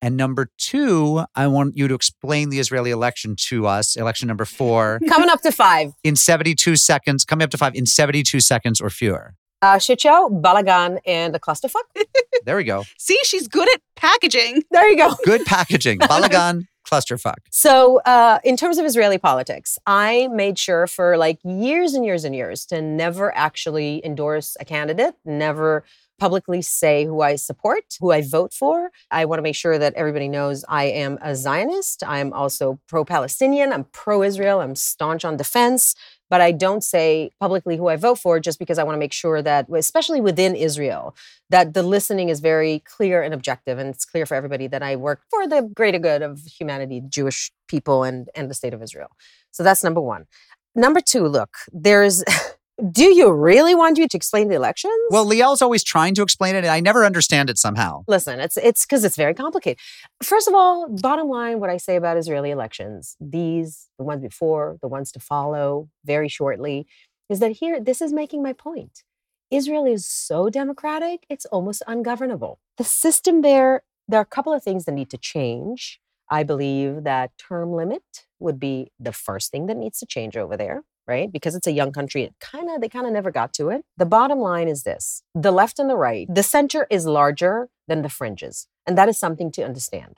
And number two, I want you to explain the Israeli election to us, election number four, Coming up to five. in 72 seconds, coming up to five in 72 seconds or fewer. Uh, shit show, balagan, and a clusterfuck. There we go. See, she's good at packaging. There you go. Good packaging. Balagan, clusterfuck. So, uh, in terms of Israeli politics, I made sure for like years and years and years to never actually endorse a candidate, never publicly say who I support, who I vote for. I want to make sure that everybody knows I am a Zionist. I'm also pro Palestinian. I'm pro Israel. I'm staunch on defense. But I don't say publicly who I vote for just because I want to make sure that, especially within Israel, that the listening is very clear and objective. And it's clear for everybody that I work for the greater good of humanity, Jewish people, and, and the state of Israel. So that's number one. Number two, look, there's. Do you really want you to explain the elections? Well, Liel's always trying to explain it, and I never understand it somehow. Listen, it's it's because it's very complicated. First of all, bottom line, what I say about Israeli elections, these, the ones before, the ones to follow, very shortly, is that here, this is making my point. Israel is so democratic, it's almost ungovernable. The system there, there are a couple of things that need to change. I believe that term limit would be the first thing that needs to change over there right? Because it's a young country, it kind of they kind of never got to it. The bottom line is this: the left and the right, the center is larger than the fringes, and that is something to understand,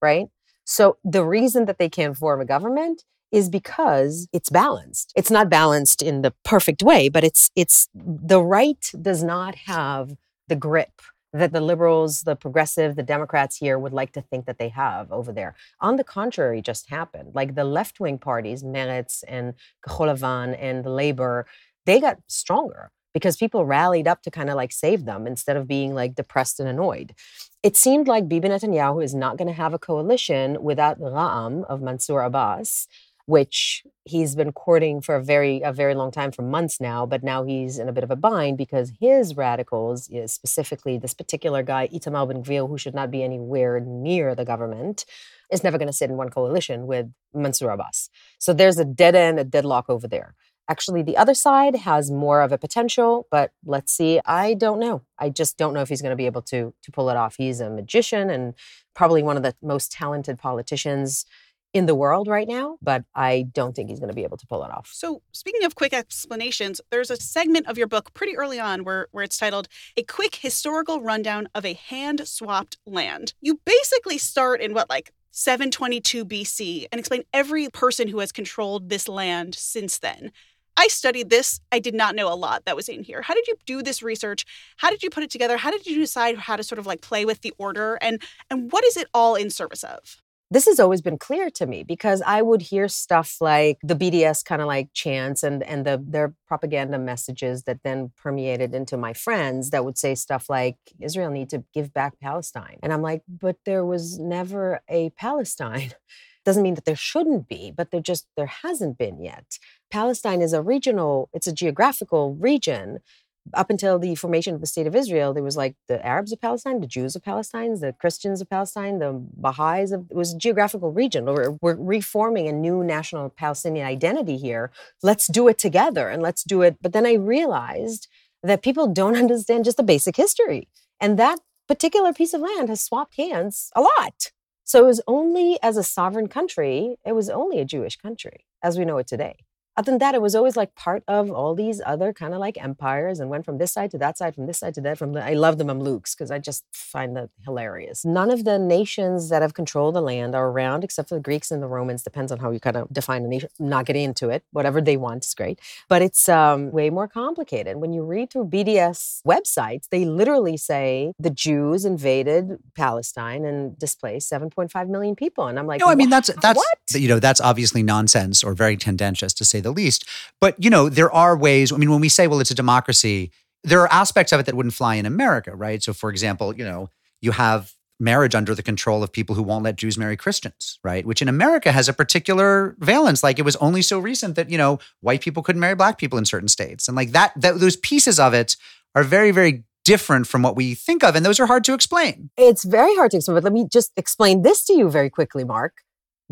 right? So the reason that they can't form a government is because it's balanced. It's not balanced in the perfect way, but it's it's the right does not have the grip that the liberals, the progressive, the Democrats here would like to think that they have over there. On the contrary, just happened. Like the left wing parties, Meretz and Kachol Lavan and Labor, they got stronger because people rallied up to kind of like save them instead of being like depressed and annoyed. It seemed like Bibi Netanyahu is not going to have a coalition without Ra'am of Mansour Abbas which he's been courting for a very a very long time for months now but now he's in a bit of a bind because his radicals specifically this particular guy Itamar Ben Gvir who should not be anywhere near the government is never going to sit in one coalition with Mansour Abbas. So there's a dead end a deadlock over there. Actually the other side has more of a potential but let's see i don't know. I just don't know if he's going to be able to to pull it off. He's a magician and probably one of the most talented politicians in the world right now, but I don't think he's going to be able to pull it off. So, speaking of quick explanations, there's a segment of your book pretty early on where, where it's titled A Quick Historical Rundown of a Hand Swapped Land. You basically start in what, like 722 BC and explain every person who has controlled this land since then. I studied this. I did not know a lot that was in here. How did you do this research? How did you put it together? How did you decide how to sort of like play with the order and and what is it all in service of? This has always been clear to me because I would hear stuff like the BDS kind of like chants and and the their propaganda messages that then permeated into my friends that would say stuff like Israel need to give back Palestine. And I'm like, but there was never a Palestine. Doesn't mean that there shouldn't be, but there just there hasn't been yet. Palestine is a regional, it's a geographical region up until the formation of the state of Israel, there was like the Arabs of Palestine, the Jews of Palestine, the Christians of Palestine, the Baha'is of it was a geographical region. We're, we're reforming a new national Palestinian identity here. Let's do it together and let's do it. But then I realized that people don't understand just the basic history. And that particular piece of land has swapped hands a lot. So it was only as a sovereign country, it was only a Jewish country as we know it today other than that, it was always like part of all these other kind of like empires and went from this side to that side, from this side to that. From the, I love the Mamluks because I just find that hilarious. None of the nations that have controlled the land are around except for the Greeks and the Romans. Depends on how you kind of define a nation. Not getting into it. Whatever they want is great, but it's um, way more complicated. When you read through BDS websites, they literally say the Jews invaded Palestine and displaced 7.5 million people, and I'm like, no, I mean that's that's what? you know that's obviously nonsense or very tendentious to say the least. But you know, there are ways. I mean, when we say, well, it's a democracy, there are aspects of it that wouldn't fly in America, right? So, for example, you know, you have marriage under the control of people who won't let Jews marry Christians, right? Which in America has a particular valence. Like it was only so recent that you know white people couldn't marry black people in certain states, and like that, that those pieces of it are very, very different from what we think of, and those are hard to explain. It's very hard to explain. But let me just explain this to you very quickly, Mark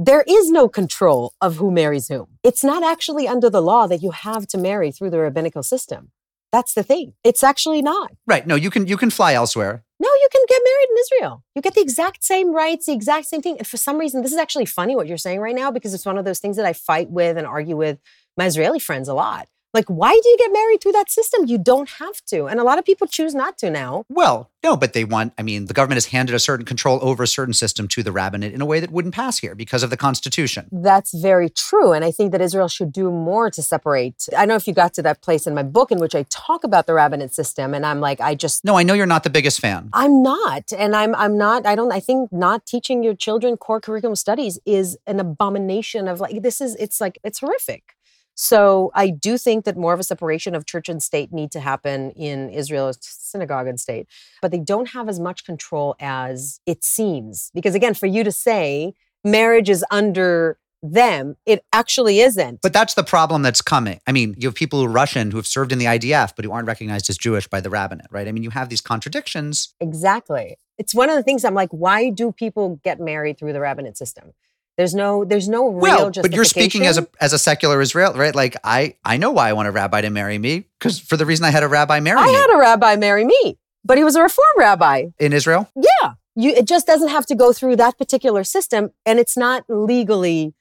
there is no control of who marries whom. It's not actually under the law that you have to marry through the rabbinical system. That's the thing. It's actually not. Right. No, you can you can fly elsewhere. No, you can get married in Israel. You get the exact same rights, the exact same thing. And for some reason, this is actually funny what you're saying right now because it's one of those things that I fight with and argue with my Israeli friends a lot. Like, why do you get married through that system? You don't have to. And a lot of people choose not to now. Well, no, but they want, I mean, the government has handed a certain control over a certain system to the rabbinate in a way that wouldn't pass here because of the Constitution. That's very true. And I think that Israel should do more to separate. I don't know if you got to that place in my book in which I talk about the rabbinate system. And I'm like, I just. No, I know you're not the biggest fan. I'm not. And I'm, I'm not, I don't, I think not teaching your children core curriculum studies is an abomination of like, this is, it's like, it's horrific. So I do think that more of a separation of church and state need to happen in Israel, synagogue and state, but they don't have as much control as it seems. Because again, for you to say marriage is under them, it actually isn't. But that's the problem that's coming. I mean, you have people who are Russian who have served in the IDF, but who aren't recognized as Jewish by the rabbinate, right? I mean, you have these contradictions. Exactly. It's one of the things I'm like, why do people get married through the rabbinate system? There's no there's no real well, but you're speaking as a as a secular Israel, right? Like I I know why I want a rabbi to marry me because for the reason I had a rabbi marry I me. I had a rabbi marry me, but he was a reform rabbi in Israel. Yeah, you it just doesn't have to go through that particular system, and it's not legally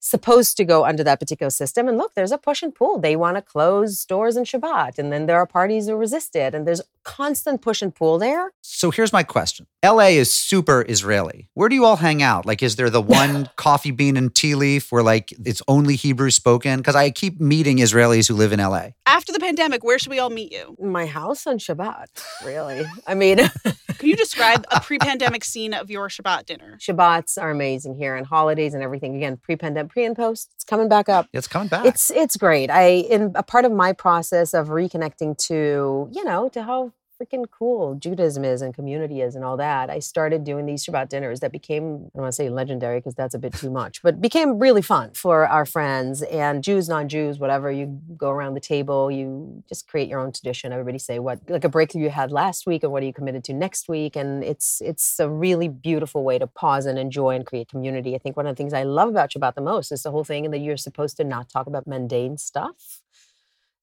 supposed to go under that particular system. And look, there's a push and pull. They want to close stores in Shabbat, and then there are parties who resist it, and there's constant push and pull there. So here's my question: LA is super Israeli. Where do you all hang out? Like, is there the one coffee bean and tea leaf where like it's only Hebrew spoken? Because I keep meeting Israelis who live in LA. After the pandemic, where should we all meet you? My house on Shabbat. Really? I mean. Can you describe a pre-pandemic scene of your Shabbat dinner? Shabbats are amazing here, and holidays and everything. Again, pre-pandemic, pre and post, it's coming back up. It's coming back. It's it's great. I in a part of my process of reconnecting to you know to how freaking cool Judaism is and community is and all that, I started doing these Shabbat dinners that became, I don't want to say legendary because that's a bit too much, but became really fun for our friends and Jews, non Jews, whatever. You go around the table, you just create your own tradition. Everybody say what, like a breakthrough you had last week and what are you committed to next week. And it's, it's a really beautiful way to pause and enjoy and create community. I think one of the things I love about Shabbat the most is the whole thing that you're supposed to not talk about mundane stuff.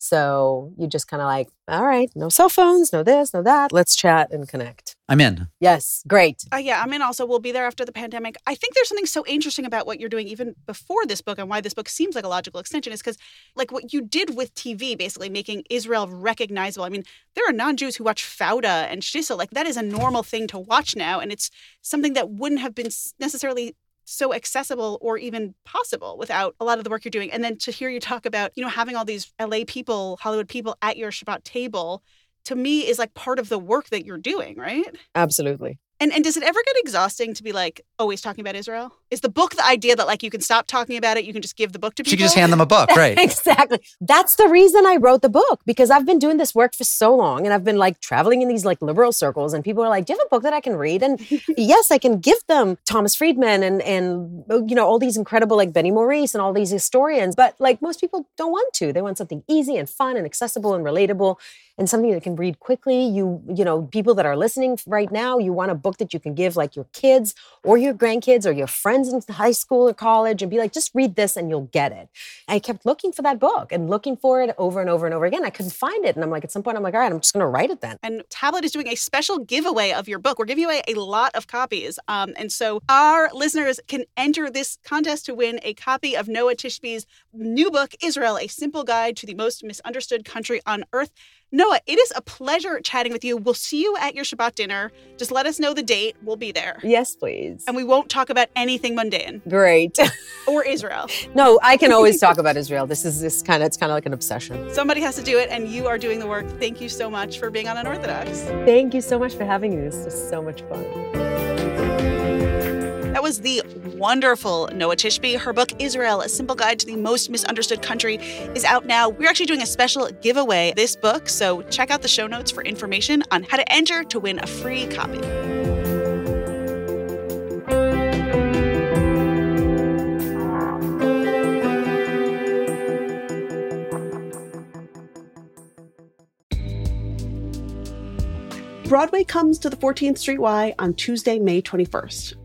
So you just kind of like, all right, no cell phones, no this, no that. Let's chat and connect. I'm in. Yes, great. Uh, yeah, I'm in also. We'll be there after the pandemic. I think there's something so interesting about what you're doing even before this book and why this book seems like a logical extension is because, like, what you did with TV, basically making Israel recognizable. I mean, there are non Jews who watch Fauda and Shtisel. Like, that is a normal thing to watch now. And it's something that wouldn't have been necessarily so accessible or even possible without a lot of the work you're doing. And then to hear you talk about, you know, having all these LA people, Hollywood people at your Shabbat table, to me is like part of the work that you're doing, right? Absolutely. And and does it ever get exhausting to be like always talking about Israel? Is the book the idea that like you can stop talking about it, you can just give the book to people? She can just hand them a book, right? exactly. That's the reason I wrote the book because I've been doing this work for so long and I've been like traveling in these like liberal circles and people are like, "Do you have a book that I can read?" And yes, I can give them Thomas Friedman and and you know all these incredible like Benny Morris and all these historians, but like most people don't want to. They want something easy and fun and accessible and relatable and something that can read quickly. You you know, people that are listening right now, you want a book that you can give like your kids or your grandkids or your friends in high school or college and be like, just read this and you'll get it. I kept looking for that book and looking for it over and over and over again. I couldn't find it. And I'm like, at some point, I'm like, all right, I'm just going to write it then. And Tablet is doing a special giveaway of your book. We're giving away a lot of copies. Um, and so our listeners can enter this contest to win a copy of Noa Tishby's new book, Israel, A Simple Guide to the Most Misunderstood Country on Earth. Noa, it is a pleasure chatting with you. We'll see you at your Shabbat dinner. Just let us know the date. We'll be there. Yes, please. And we won't talk about anything mundane Great. or Israel. no, I can always talk about Israel. This is this kind of it's kind of like an obsession. Somebody has to do it, and you are doing the work. Thank you so much for being on Unorthodox. Thank you so much for having me. This was so much fun. Was the wonderful Noa Tishby. Her book, Israel, A Simple Guide to the Most Misunderstood Country, is out now. We're actually doing a special giveaway this book, so check out the show notes for information on how to enter to win a free copy. Broadway comes to the 14th Street Y on Tuesday, May 21st.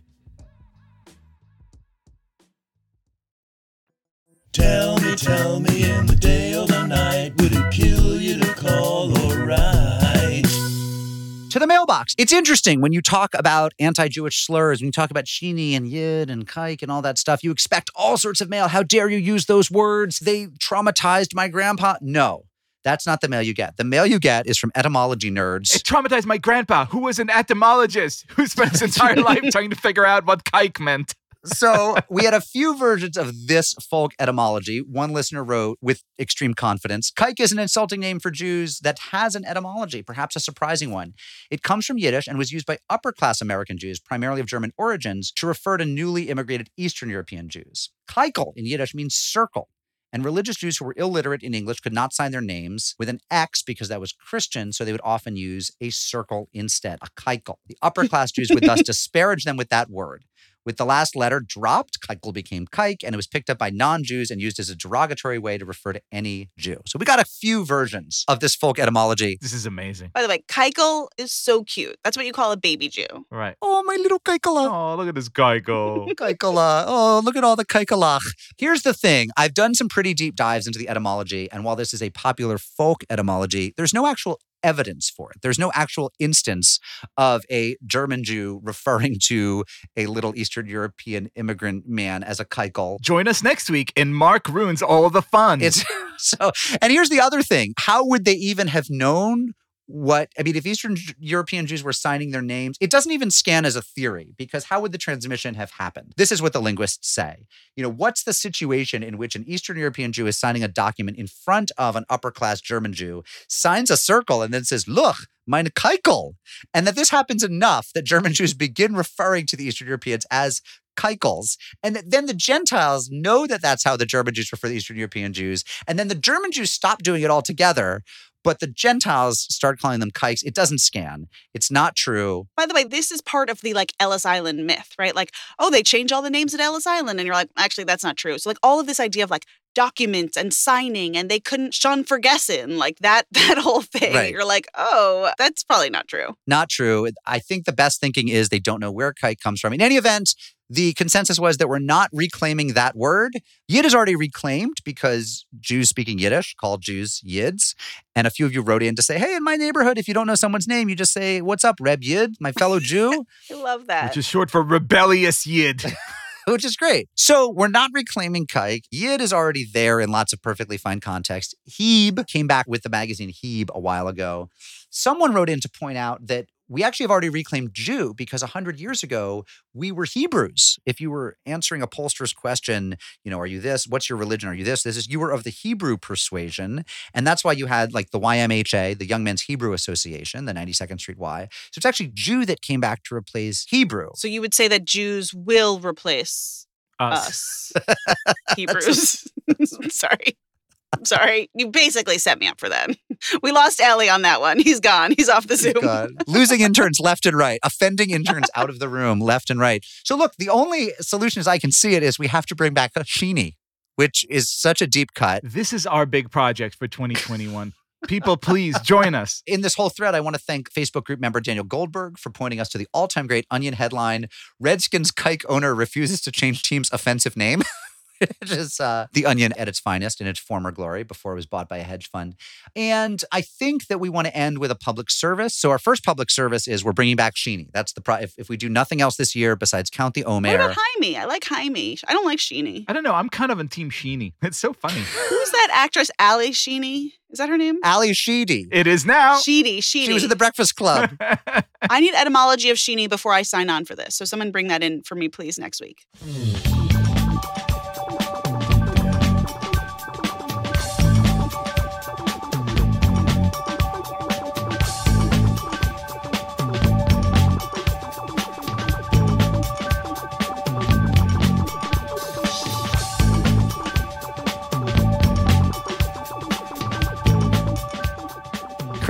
Tell me, tell me in the day or the night, would it kill you to call or write? to the mailbox. It's interesting when you talk about anti Jewish slurs, when you talk about Sheeny and Yid and Kike and all that stuff, you expect all sorts of mail. How dare you use those words? They traumatized my grandpa. No, that's not the mail you get. The mail you get is from etymology nerds. It traumatized my grandpa, who was an etymologist, who spent his entire life trying to figure out what kike meant. So we had a few versions of this folk etymology. One listener wrote with extreme confidence Kike is an insulting name for Jews that has an etymology, perhaps a surprising one. It comes from Yiddish and was used by upper class American Jews, primarily of German origins, to refer to newly immigrated Eastern European Jews. Keikel in Yiddish means circle. And religious Jews who were illiterate in English could not sign their names with an X because that was Christian, so they would often use a circle instead, a keikel. The upper class Jews would thus disparage them with that word. With the last letter dropped, keikel became kike, and it was picked up by non Jews and used as a derogatory way to refer to any Jew. So we got a few versions of this folk etymology. This is amazing. By the way, Keikel is so cute. That's what you call a baby Jew. Right. Oh, my little keikela. Oh, look at this guy go. Oh, look at all the kaikalach. Here's the thing I've done some pretty deep dives into the etymology, and while this is a popular folk etymology, there's no actual evidence for it. There's no actual instance of a German Jew referring to a little Eastern European immigrant man as a keikel. Join us next week and Mark ruins all the fun. It's so, and here's the other thing. How would they even have known what I mean, if Eastern European Jews were signing their names, it doesn't even scan as a theory because how would the transmission have happened? This is what the linguists say. You know, what's the situation in which an Eastern European Jew is signing a document in front of an upper class German Jew, signs a circle, and then says, Look, mein Keikel. And that this happens enough that German Jews begin referring to the Eastern Europeans as Keikels. And then the Gentiles know that that's how the German Jews refer to the Eastern European Jews. And then the German Jews stop doing it altogether. But the Gentiles start calling them kikes. It doesn't scan. It's not true. By the way, this is part of the like Ellis Island myth, right? Like, oh, they change all the names at Ellis Island. And you're like, actually, that's not true. So, like, all of this idea of like documents and signing and they couldn't Sean Ferguson, like that, that whole thing. Right. You're like, oh, that's probably not true. Not true. I think the best thinking is they don't know where kike comes from. In any event, the consensus was that we're not reclaiming that word. Yid is already reclaimed because Jews speaking Yiddish called Jews Yids. And a few of you wrote in to say, hey, in my neighborhood, if you don't know someone's name, you just say, what's up, Reb Yid, my fellow Jew, I love that. which is short for rebellious yid. which is great. So we're not reclaiming kike. Yid is already there in lots of perfectly fine context. Heb came back with the magazine Heb a while ago. Someone wrote in to point out that we actually have already reclaimed Jew because 100 years ago, we were Hebrews. If you were answering a pollster's question, you know, are you this? What's your religion? Are you this? This is, you were of the Hebrew persuasion. And that's why you had like the YMHA, the Young Men's Hebrew Association, the 92nd Street Y. So it's actually Jew that came back to replace Hebrew. so you would say that Jews will replace Us. us, Hebrews. Sorry. I'm sorry. You basically set me up for that. We lost Ellie on that one. He's gone. He's off the Zoom. God. Losing interns left and right, offending interns out of the room left and right. So look, the only solution as I can see it is we have to bring back a Sheeny, which is such a deep cut. This is our big project for 2021. People, please join us. In this whole thread, I want to thank Facebook group member Daniel Goldberg for pointing us to the all-time great Onion headline: "Redskins kike owner refuses to change team's offensive name." Which is uh, the Onion at its finest in its former glory before it was bought by a hedge fund. And I think that we want to end with a public service. So our first public service is we're bringing back Sheeny. That's the pro- if, if we do nothing else this year besides count the Omer. What about Jaime? I like Jaime. I don't like Sheeny. I don't know. I'm kind of on Team Sheeny. It's so funny. Who's that actress? Ali Sheeny? Is that her name? Ali Sheedy. It is now. Sheedy. Sheedy. She was in the Breakfast Club. I need etymology of Sheeny before I sign on for this. So someone bring that in for me, please, next week.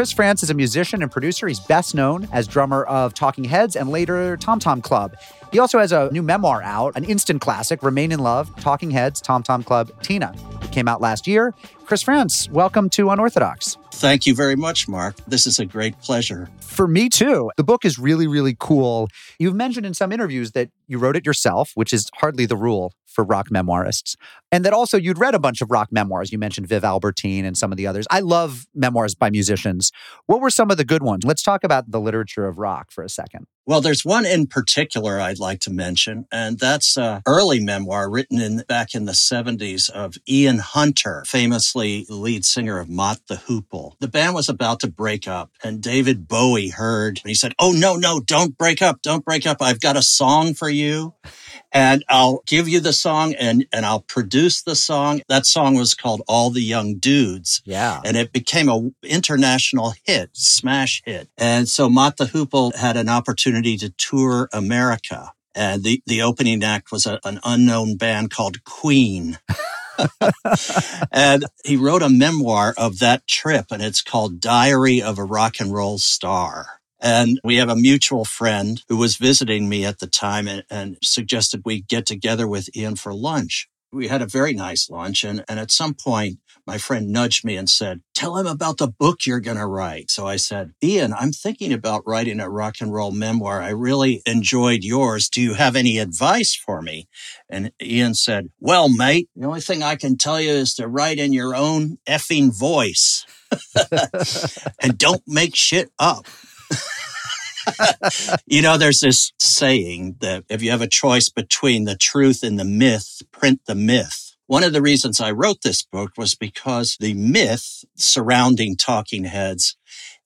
Chris Frantz is a musician and producer. He's best known as drummer of Talking Heads and later Tom Tom Club. He also has a new memoir out, an instant classic, Remain in Love, Talking Heads, Tom Tom Club, Tina. It came out last year. Chris Frantz, welcome to Unorthodox. Thank you very much, Mark. This is a great pleasure. For me too. The book is really, really cool. You've mentioned in some interviews that you wrote it yourself, which is hardly the rule for rock memoirists. And that also you'd read a bunch of rock memoirs. You mentioned Viv Albertine and some of the others. I love memoirs by musicians. What were some of the good ones? Let's talk about the literature of rock for a second. Well, there's one in particular I'd like to mention, and that's an early memoir written in back in the 70s of Ian Hunter, famously lead singer of Mott the Hoople. The band was about to break up, and David Bowie heard, and he said, Oh, no, no, don't break up, don't break up. I've got a song for you, and I'll give you the song and, and I'll produce the song. That song was called All the Young Dudes. Yeah. and it became a international hit, smash hit. And so Mott the Hoople had an opportunity to tour America. And the, the opening act was a, an unknown band called Queen. and he wrote a memoir of that trip, and it's called Diary of a Rock and Roll Star. And we have a mutual friend who was visiting me at the time and, and suggested we get together with Ian for lunch. We had a very nice lunch. And, and at some point, my friend nudged me and said, Tell him about the book you're going to write. So I said, Ian, I'm thinking about writing a rock and roll memoir. I really enjoyed yours. Do you have any advice for me? And Ian said, Well, mate, the only thing I can tell you is to write in your own effing voice and don't make shit up. you know, there's this saying that if you have a choice between the truth and the myth, print the myth. One of the reasons I wrote this book was because the myth surrounding talking heads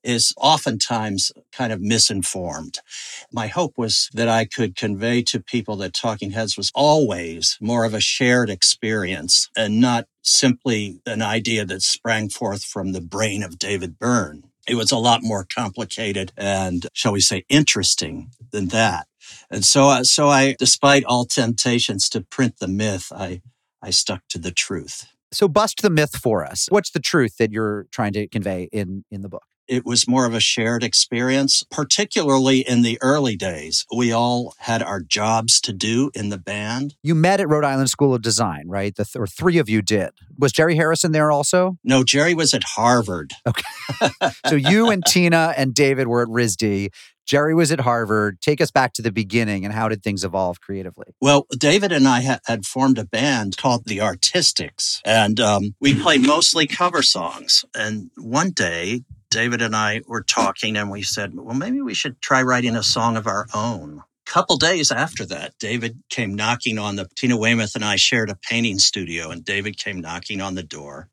is oftentimes kind of misinformed. My hope was that I could convey to people that Talking Heads was always more of a shared experience and not simply an idea that sprang forth from the brain of David Byrne. It was a lot more complicated and, shall we say, interesting than that. And so, uh, so I, despite all temptations to print the myth, I, I stuck to the truth. So bust the myth for us. What's the truth that you're trying to convey in in the book? It was more of a shared experience, particularly in the early days. We all had our jobs to do in the band. You met at Rhode Island School of Design, right? The th- or three of you did. Was Jerry Harrison there also? No, Jerry was at Harvard. Okay. so you and Tina and David were at RISD. Jerry was at Harvard. Take us back to the beginning and how did things evolve creatively? Well, David and I ha- had formed a band called the Artistics, and um, we played mostly cover songs. And one day, David and I were talking, and we said, "Well, maybe we should try writing a song of our own." A couple days after that, David came knocking on the Tina Weymouth and I shared a painting studio, and David came knocking on the door.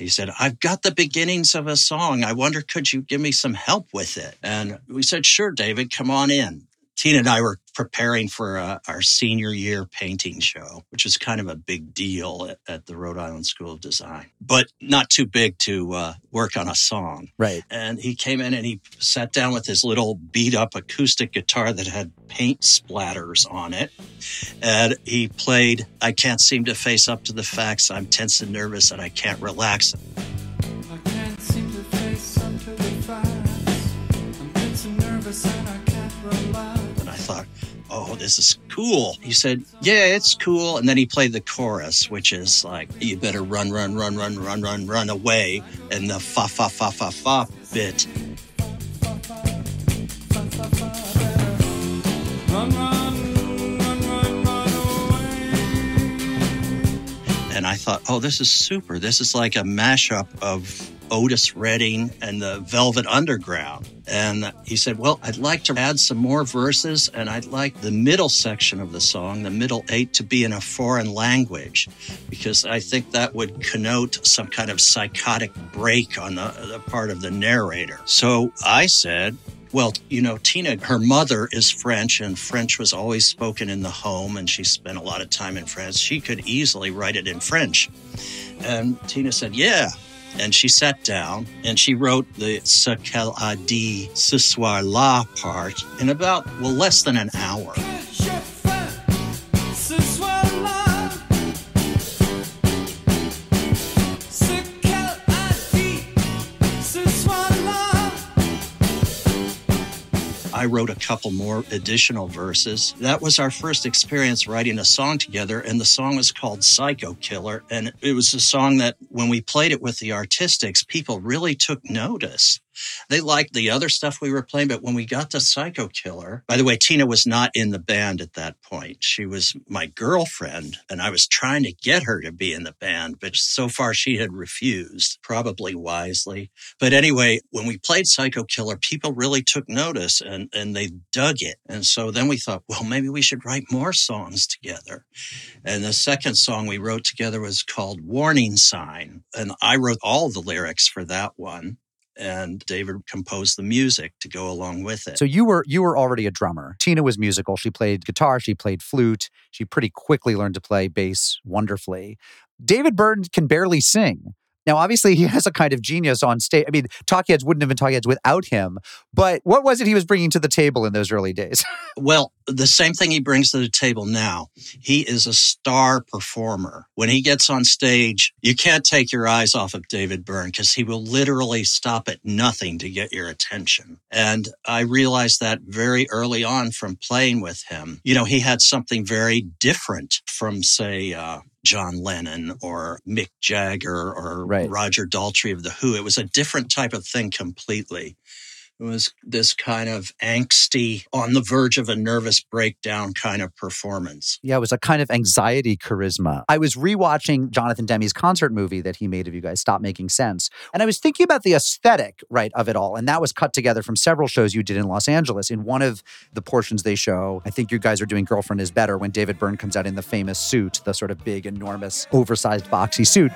He said, I've got the beginnings of a song. I wonder, could you give me some help with it? And we said, Sure, David, come on in. Tina and I were preparing for uh, our senior year painting show, which was kind of a big deal at, at the Rhode Island School of Design, but not too big to uh, work on a song. Right. And he came in and he sat down with his little beat up acoustic guitar that had paint splatters on it. And he played, I can't seem to face up to the facts. I'm tense and nervous and I can't relax. I can't seem to face up to the facts. I'm tense and nervous and I can't relax. I thought, oh, this is cool. He said, yeah, it's cool. And then he played the chorus, which is like, you better run, run, run, run, run, run, run away. And the fa, fa, fa, fa, fa bit. And I thought, oh, this is super. This is like a mashup of Otis Redding and the Velvet Underground. And he said, well, I'd like to add some more verses and I'd like the middle section of the song, the middle eight, to be in a foreign language because I think that would connote some kind of psychotic break on the, the part of the narrator. So I said, well, you know, Tina, her mother is French, and French was always spoken in the home, and she spent a lot of time in France. She could easily write it in French. And Tina said, Yeah. And she sat down and she wrote the Ce qu'elle a dit ce soir là part in about, well, less than an hour. I wrote a couple more additional verses. That was our first experience writing a song together, and the song was called Psycho Killer. And it was a song that when we played it with the artistics, people really took notice. They liked the other stuff we were playing, but when we got to Psycho Killer, by the way, Tina was not in the band at that point. She was my girlfriend, and I was trying to get her to be in the band, but so far she had refused, probably wisely. But anyway, when we played Psycho Killer, people really took notice and, and they dug it. And so then we thought, well, maybe we should write more songs together. And the second song we wrote together was called Warning Sign. And I wrote all the lyrics for that one and David composed the music to go along with it. So you were you were already a drummer. Tina was musical. She played guitar, she played flute. She pretty quickly learned to play bass wonderfully. David Byrne can barely sing. Now, obviously, he has a kind of genius on stage. I mean, Talking Heads wouldn't have been Talking Heads without him. But what was it he was bringing to the table in those early days? Well, the same thing he brings to the table now. He is a star performer. When he gets on stage, you can't take your eyes off of David Byrne because he will literally stop at nothing to get your attention. And I realized that very early on from playing with him. You know, he had something very different from, say, uh, John Lennon or Mick Jagger or Right. Roger Daltrey of The Who. It was a different type of thing completely. It was this kind of angsty, on the verge of a nervous breakdown kind of performance. Yeah, it was a kind of anxiety charisma. I was rewatching Jonathan Demme's concert movie that he made of you guys, Stop Making Sense. And I was thinking about the aesthetic, right, of it all. And that was cut together from several shows you did in Los Angeles. In one of the portions they show, I think you guys are doing Girlfriend is Better when David Byrne comes out in the famous suit, the sort of big, enormous, oversized, boxy suit.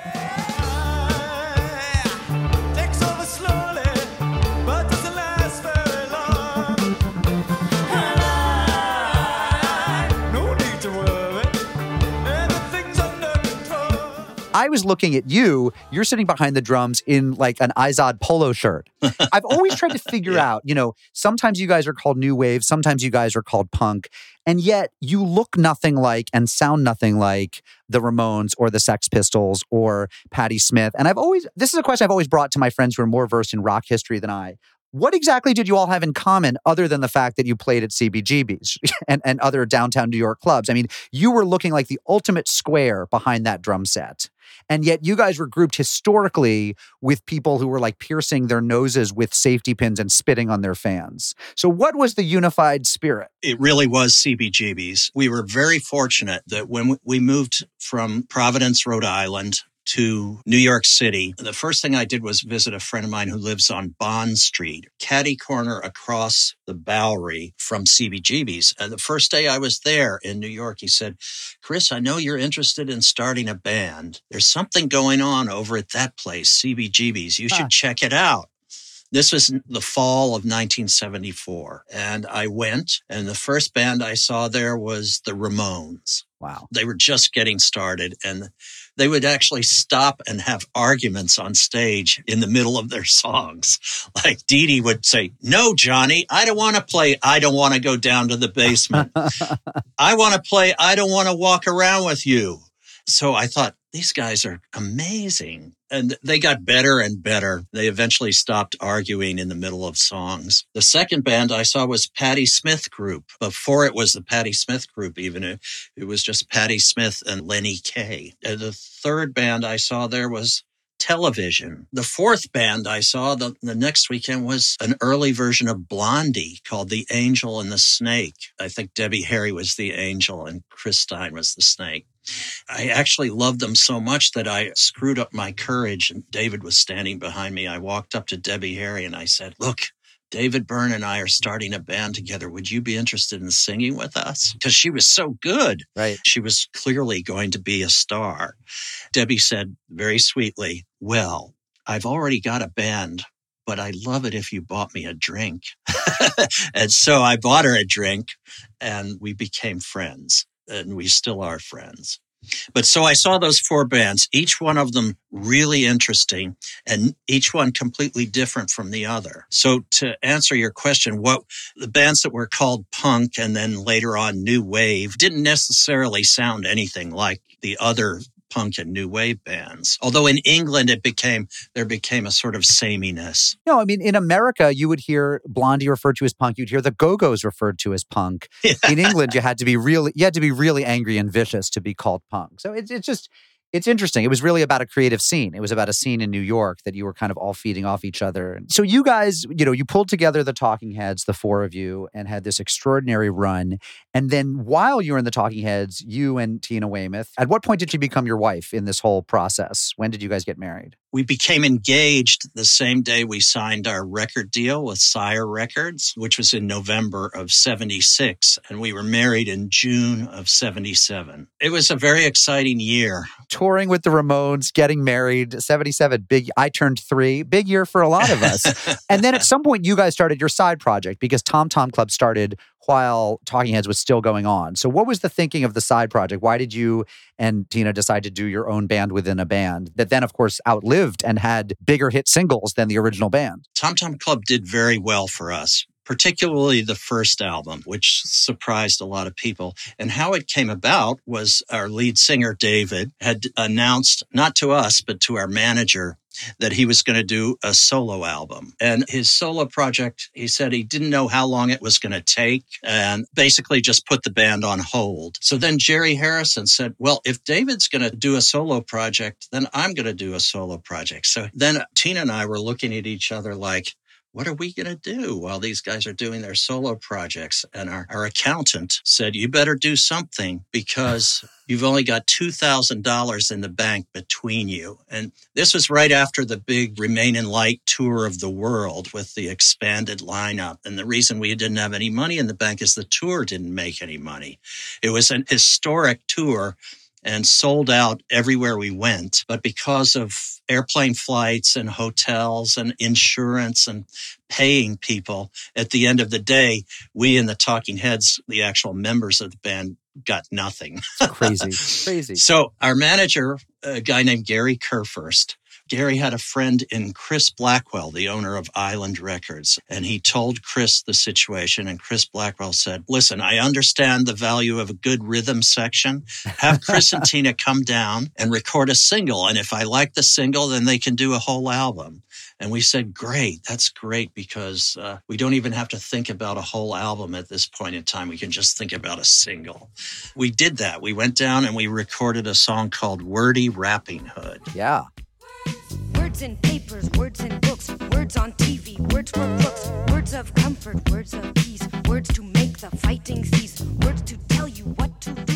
I was looking at you. You're sitting behind the drums in like an Izod polo shirt. I've always tried to figure out, you know, sometimes you guys are called new wave, sometimes you guys are called punk, and yet you look nothing like and sound nothing like the Ramones or the Sex Pistols or Patti Smith. And I've always, this is a question I've always brought to my friends who are more versed in rock history than I. What exactly did you all have in common other than the fact that you played at CBGB's and, and other downtown New York clubs? I mean, you were looking like the ultimate square behind that drum set. And yet you guys were grouped historically with people who were like piercing their noses with safety pins and spitting on their fans. So what was the unified spirit? It really was CBGB's. We were very fortunate that when we moved from Providence, Rhode Island, to New York City, the first thing I did was visit a friend of mine who lives on Bond Street, caddy corner across the Bowery from CBGB's. And the first day I was there in New York, he said, Chris, I know you're interested in starting a band. There's something going on over at that place, CBGB's. You should Huh. check it out. This was the fall of 1974. And I went, and the first band I saw there was the Ramones. Wow. They were just getting started, and they would actually stop and have arguments on stage in the middle of their songs. Like Dee Dee would say, No, Johnny, I don't want to play. I don't want to go down to the basement. I want to play. I don't want to walk around with you. So I thought, these guys are amazing. And they got better and better. They eventually stopped arguing in the middle of songs. The second band I saw was Patti Smith Group. Before it was the Patti Smith Group, even it, was just Patti Smith and Lenny Kaye. And the third band I saw there was television. The fourth band I saw the, the next weekend was an early version of Blondie called The Angel and the Snake. I think Debbie Harry was the angel and Chris Stein was the snake. I actually loved them so much that I screwed up my courage and David was standing behind me. I walked up to Debbie Harry and I said, Look, David Byrne and I are starting a band together. Would you be interested in singing with us? Because she was so good. Right. She was clearly going to be a star. Debbie said very sweetly, Well, I've already got a band, but I'd love it if you bought me a drink. and so I bought her a drink and we became friends and we still are friends. But so I saw those four bands, each one of them really interesting and each one completely different from the other. So to answer your question, what the bands that were called punk and then later on new wave didn't necessarily sound anything like the other punk and new wave bands. Although in England it became there became a sort of sameness. No, I mean in America you would hear Blondie referred to as punk. You'd hear the Go Go's referred to as punk. In England, you had to be really you had to be really angry and vicious to be called punk. So it's it's just it's interesting. It was really about a creative scene. It was about a scene in New York that you were kind of all feeding off each other. So you guys, you know, you pulled together the Talking Heads, the four of you, and had this extraordinary run. And then while you were in the Talking Heads, you and Tina Weymouth, at what point did she become your wife in this whole process? When did you guys get married? We became engaged the same day we signed our record deal with Sire Records, which was in November of 76. And we were married in June of 77. It was a very exciting year. Touring with the Ramones, getting married, 77, big I turned 3, big year for a lot of us. and then at some point you guys started your side project because Tom Tom Club started while Talking Heads was still going on. So what was the thinking of the side project? Why did you and Tina decide to do your own band within a band that then of course outlived and had bigger hit singles than the original band? Tom Tom Club did very well for us. Particularly the first album, which surprised a lot of people. And how it came about was our lead singer, David, had announced, not to us, but to our manager, that he was going to do a solo album. And his solo project, he said he didn't know how long it was going to take and basically just put the band on hold. So then Jerry Harrison said, Well, if David's going to do a solo project, then I'm going to do a solo project. So then Tina and I were looking at each other like, what are we going to do while these guys are doing their solo projects? And our, our accountant said, you better do something because you've only got $2,000 in the bank between you. And this was right after the big Remain in Light tour of the world with the expanded lineup. And the reason we didn't have any money in the bank is the tour didn't make any money. It was an historic tour and sold out everywhere we went. But because of airplane flights and hotels and insurance and paying people, at the end of the day, we in the Talking Heads, the actual members of the band, got nothing. Crazy, crazy. So our manager, a guy named Gary Kurfirst, Gary had a friend in Chris Blackwell, the owner of Island Records, and he told Chris the situation. And Chris Blackwell said, Listen, I understand the value of a good rhythm section. Have Chris and Tina come down and record a single. And if I like the single, then they can do a whole album. And we said, Great, that's great because uh, we don't even have to think about a whole album at this point in time. We can just think about a single. We did that. We went down and we recorded a song called Wordy Rappinghood. Yeah. Words in papers, words in books, words on TV, words for books, words of comfort, words of peace, words to make the fighting cease, words to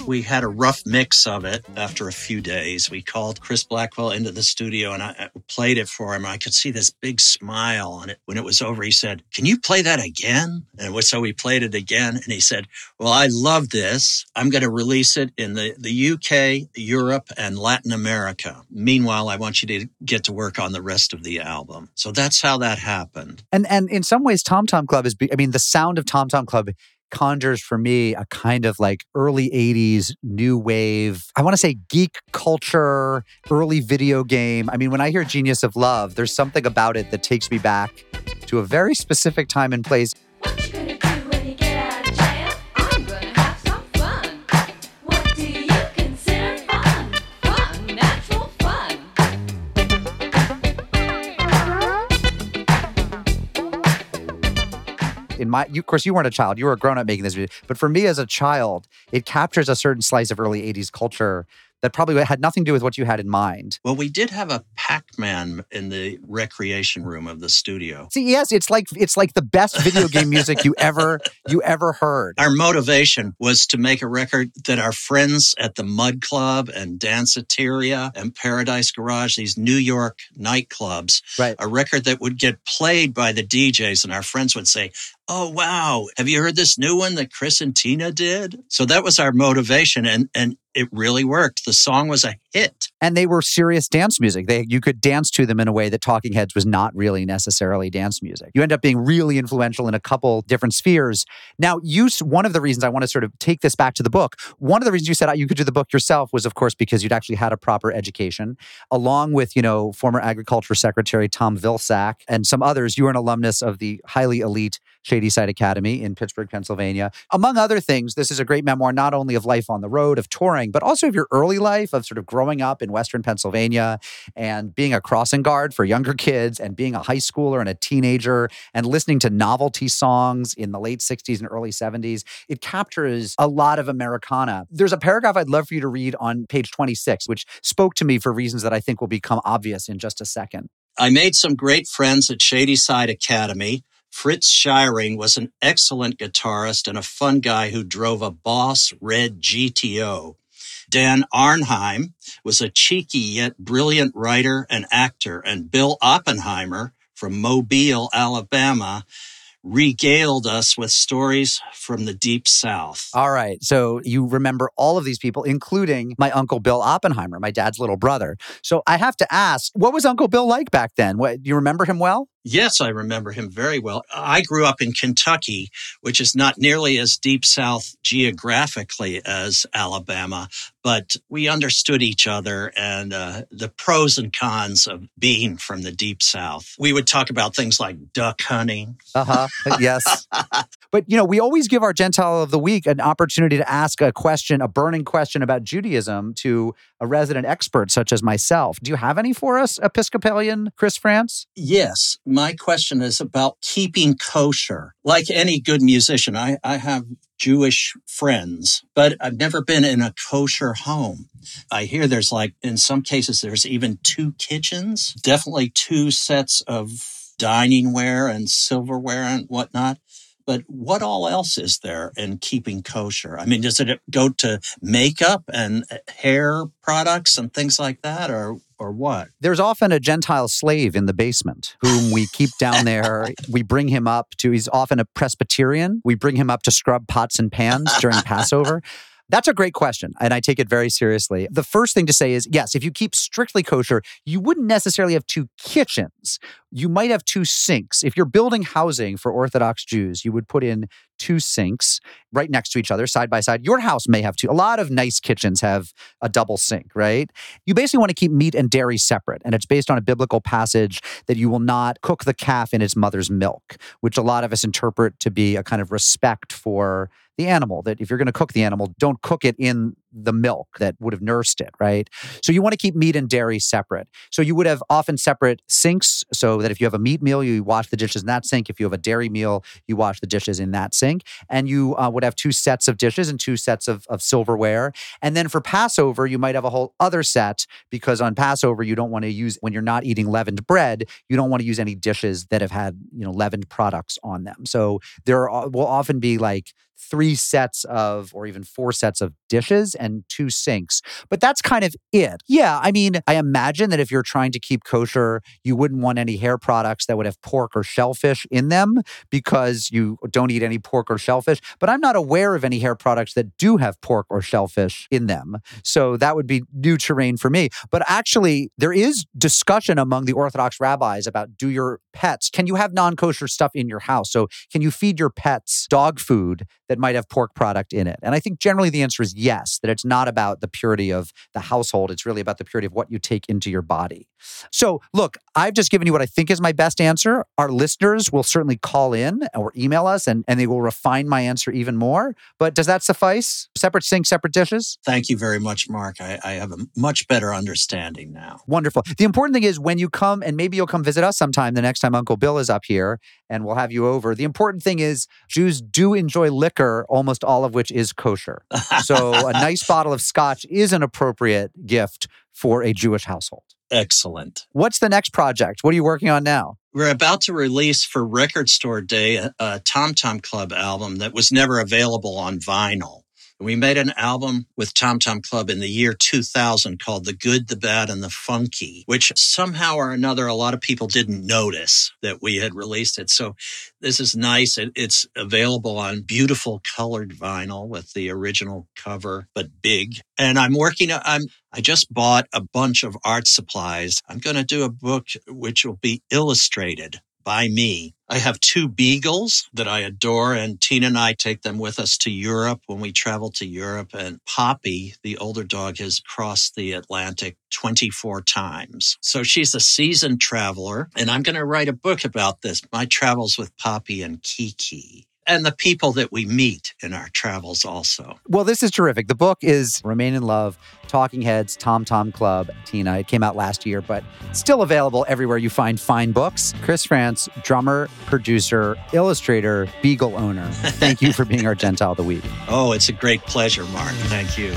We had a rough mix of it after a few days. We called Chris Blackwell into the studio and I I played it for him. I could see this big smile on it. When it was over, he said, Can you play that again? And so we played it again. And he said, Well, I love this. I'm going to release it in the, the UK, Europe, and Latin America. Meanwhile, I want you to get to work on the rest of the album. So that's how that happened. And and in some ways, Tom Tom Club is. Be, I mean, the sound of Tom Tom Club conjures for me a kind of like early 80s new wave i want to say geek culture early video game. I mean when i hear genius of love there's something about it that takes me back to a very specific time and place in my you, of course you weren't a child. You were a grown-up making this video. But for me as a child it captures a certain slice of early 80s culture that probably had nothing to do with what you had in mind. Well, we did have a Pac Man in the recreation room of the studio. see yes it's like it's like the best video game music you ever you ever heard. Our motivation was to make a record that our friends at the Mud Club and Danceteria and Paradise Garage, these New York nightclubs, right. a record that would get played by the DJs, and our friends would say, Oh wow, have you heard this new one that Chris and Tina did? So that was our motivation and and it really worked. The song was a hit. and they were serious dance music. They you could dance to them in a way that Talking Heads was not really necessarily dance music. You end up being really influential in a couple different spheres. Now, you one of the reasons I want to sort of take this back to the book. One of the reasons you said oh, you could do the book yourself was, of course, because you'd actually had a proper education, along with you know former Agriculture Secretary Tom Vilsack and some others. You were an alumnus of the highly elite Shady Side Academy in Pittsburgh, Pennsylvania. Among other things, this is a great memoir not only of life on the road, of touring, but also of your early life of sort of growing up in Western Pennsylvania and being a crossing guard for younger kids and being a high schooler and a teenager and listening to novelty songs in the late 60s and early 70s. It captures a lot of Americana. There's a paragraph I'd love for you to read on page 26, which spoke to me for reasons that I think will become obvious in just a second. I made some great friends at Shady Side Academy. Fritz Shiring was an excellent guitarist and a fun guy who drove a Boss Red GTO. Dan Arnheim was a cheeky yet brilliant writer and actor, and Bill Oppenheimer from Mobile, Alabama, regaled us with stories from the deep south. All right. So you remember all of these people, including my uncle Bill Oppenheimer, my dad's little brother. So I have to ask, what was Uncle Bill like back then? What, do you remember him well? Yes, I remember him very well. I grew up in Kentucky, which is not nearly as deep south geographically as Alabama, but we understood each other and uh, the pros and cons of being from the deep south. We would talk about things like duck hunting. Uh huh. yes. But, you know, we always give our Gentile of the Week an opportunity to ask a question, a burning question about Judaism to a resident expert such as myself. Do you have any for us, Episcopalian Chris Frantz? Yes, my question is about keeping kosher. Like any good musician, I, I have Jewish friends, but I've never been in a kosher home. I hear there's like, in some cases, there's even two kitchens, definitely two sets of dining ware and silverware and whatnot. But what all else is there in keeping kosher? I mean, does it go to makeup and uh, hair products and things like that, or or what? There's often a Gentile slave in the basement whom we keep down there. we bring him up to, he's often a Presbyterian. We bring him up to scrub pots and pans during Passover. That's a great question, and I take it very seriously. The first thing to say is yes, if you keep strictly kosher, you wouldn't necessarily have two kitchens. You might have two sinks. If you're building housing for Orthodox Jews, you would put in two sinks right next to each other, side by side. Your house may have two. A lot of nice kitchens have a double sink, right? You basically want to keep meat and dairy separate, and it's based on a biblical passage that you will not cook the calf in its mother's milk, which a lot of us interpret to be a kind of respect for the animal that if you're going to cook the animal, don't cook it in the milk that would have nursed it, right? So you want to keep meat and dairy separate. So you would have often separate sinks so that if you have a meat meal, you wash the dishes in that sink. If you have a dairy meal, you wash the dishes in that sink. And you uh, would have two sets of dishes and two sets of, of silverware. And then for Passover, you might have a whole other set because on Passover, you don't want to use, when you're not eating leavened bread, you don't want to use any dishes that have had, you know, leavened products on them. So there are, will often be like three sets of, or even four sets of dishes and two sinks. But that's kind of it. Yeah. I mean, I imagine that if you're trying to keep kosher, you wouldn't want any hair products that would have pork or shellfish in them because you don't eat any pork or shellfish. But I'm not aware of any hair products that do have pork or shellfish in them. So that would be new terrain for me. But actually, there is discussion among the Orthodox rabbis about do your pets, can you have non kosher stuff in your house? So can you feed your pets dog food that might have pork product in it? And I think generally the answer is yes, that it's not about the purity of the household. It's really about the purity of what you take into your body. So, look, I've just given you what I think is my best answer. Our listeners will certainly call in or email us and, and they will refine my answer even more. But does that suffice? Separate sink, separate dishes? Thank you very much, Mark. I, I have a much better understanding now. Wonderful. The important thing is when you come, and maybe you'll come visit us sometime the next time Uncle Bill is up here and we'll have you over. The important thing is Jews do enjoy liquor, almost all of which is kosher. So a nice bottle of scotch is an appropriate gift for a Jewish household. Excellent. What's the next project? What are you working on now? We're about to release for Record Store Day a, a Tom Tom Club album that was never available on vinyl. We made an album with Tom Tom Club in the year 2000 called The Good, the Bad, and the Funky, which somehow or another a lot of people didn't notice that we had released it. So this is nice. It, it's available on beautiful colored vinyl with the original cover, but big. And I'm working, I'm, I just bought a bunch of art supplies. I'm going to do a book which will be illustrated by me. I have two beagles that I adore, and Tina and I take them with us to Europe when we travel to Europe. And Poppy, the older dog, has crossed the Atlantic 24 times. So she's a seasoned traveler. And I'm going to write a book about this my travels with Poppy and Kiki. And the people that we meet in our travels also. Well, this is terrific. The book is Remain in Love, Talking Heads, Tom Tom Club, Tina. It came out last year, but still available everywhere you find fine books. Chris Frantz, drummer, producer, illustrator, beagle owner. Thank you for being our Gentile of the Week. Oh, it's a great pleasure, Mark. Thank you.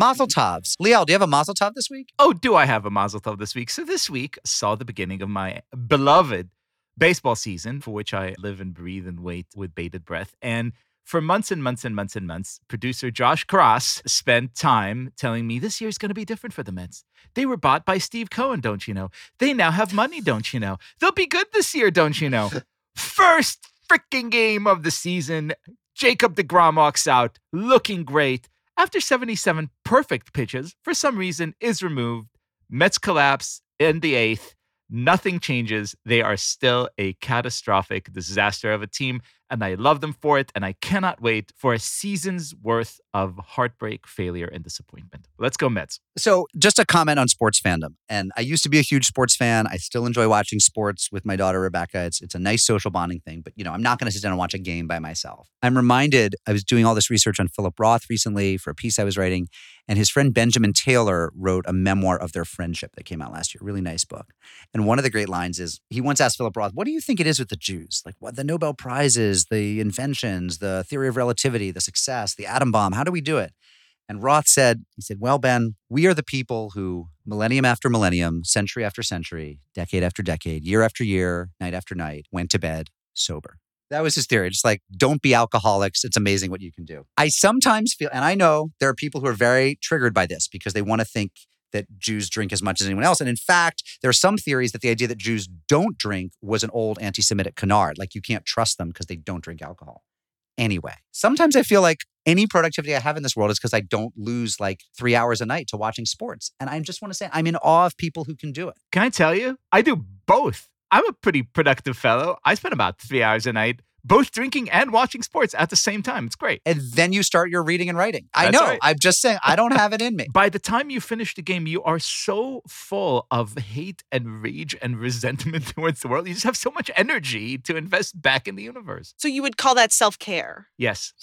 Mazel Tovs. Liel, do you have a Mazel Tov this week? Oh, do I have a Mazel Tov this week? So this week saw the beginning of my beloved baseball season, for which I live and breathe and wait with bated breath. And for months and months and months and months, producer Josh Kross spent time telling me this year's going to be different for the Mets. They were bought by Steve Cohen, don't you know? They now have money, don't you know? They'll be good this year, don't you know? First freaking game of the season. Jacob DeGrom walks out looking great. After 77 perfect pitches, for some reason, is removed. Mets collapse in the eighth. Nothing changes. They are still a catastrophic disaster of a team, and I love them for it. And I cannot wait for a season's worth of heartbreak, failure, and disappointment. Let's go, Mets. So, just a comment on sports fandom. And I used to be a huge sports fan. I still enjoy watching sports with my daughter Rebecca. It's it's a nice social bonding thing. But you know, I'm not going to sit down and watch a game by myself. I'm reminded. I was doing all this research on Philip Roth recently for a piece I was writing, and his friend Benjamin Taylor wrote a memoir of their friendship that came out last year. Really nice book. And one of the great lines is he once asked Philip Roth, "What do you think it is with the Jews? Like what the Nobel the inventions, the theory of relativity, the success, the atom bomb? How do we do it?" And Roth said, he said, Well, Ben, we are the people who, millennium after millennium, century after century, decade after decade, year after year, night after night, went to bed sober. That was his theory. Just like, don't be alcoholics. It's amazing what you can do. I sometimes feel, and I know there are people who are very triggered by this because they want to think that Jews drink as much as anyone else. And in fact, there are some theories that the idea that Jews don't drink was an old anti Semitic canard. Like, you can't trust them because they don't drink alcohol anyway. Sometimes I feel like any productivity I have in this world is because I don't lose like three hours a night to watching sports. And I just want to say I'm in awe of people who can do it. Can I tell you? I do both. I'm a pretty productive fellow. I spend about three hours a night both drinking and watching sports at the same time. It's great. And then you start your reading and writing. I know. right. I'm just saying I don't have it in me. By the time you finish the game, you are so full of hate and rage and resentment towards the world. You just have so much energy to invest back in the universe. So you would call that self care. Yes.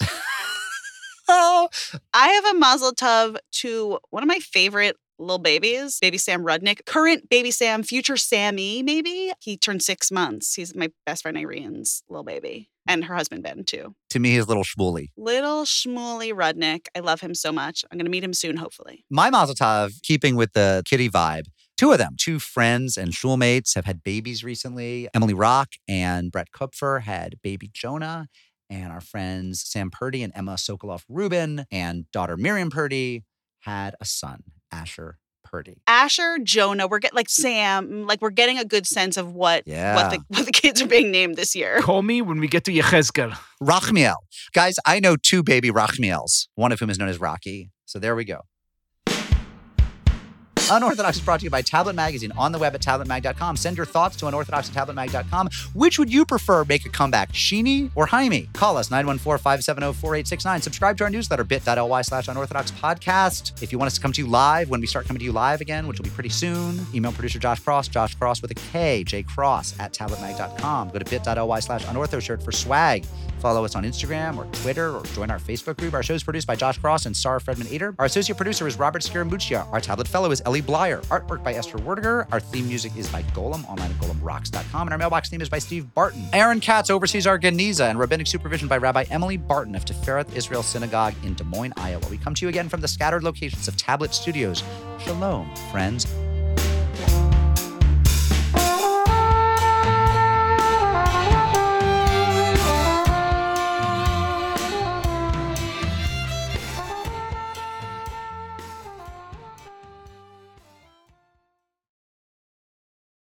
Oh, I have a mazel tov to one of my favorite little babies, baby Sam Rudnick, current baby Sam, future Sammy, maybe. He turned six months. He's my best friend Irene's little baby, and her husband Ben, too. to me, his little schmooly. Little Shmuley Rudnick. I love him so much. I'm going to meet him soon, hopefully. My Mazel Tov, keeping with the kitty vibe, two of them, two friends and schoolmates have had babies recently. Emily Rock and Brett Kupfer had baby Jonah. And our friends Sam Purdy and Emma Sokoloff Rubin and daughter Miriam Purdy had a son, Asher Purdy. Asher, Jonah, we're getting like Sam, mm, like we're getting a good sense of what Yeah. what the what the kids are being named this year. Call me when we get to Yechezkel. Rachmiel. Guys, I know two baby Rachmiels, one of whom is known as Rocky. So there we go. Unorthodox is brought to you by Tablet Magazine on the web at tabletmag.com. Send your thoughts to unorthodox at tabletmag.com. Which would you prefer make a comeback, Sheeny or Jaime? Call us 914-570-4869. Subscribe to our newsletter, bit.ly slash unorthodox podcast. If you want us to come to you live when we start coming to you live again, which will be pretty soon, email producer Josh Kross, Josh Kross with a K, J Kross at tabletmag.com. Go to bit.ly slash unortho shirt for swag. Follow us on Instagram or Twitter or join our Facebook group. Our show is produced by Josh Kross and Sarah Fredman Ader. Our associate producer is Robert Scaramuccia. Our tablet fellow is Ellie Blyer. Artwork by Esther Werdiger. Our theme music is by Golem, online at golemrocks.com. And our mailbox theme is by Steve Barton. Aaron Katz oversees our Geniza and rabbinic supervision by Rabbi Emily Barton of Tifereth Israel Synagogue in Des Moines, Iowa. We come to you again from the scattered locations of Tablet Studios. Shalom, friends.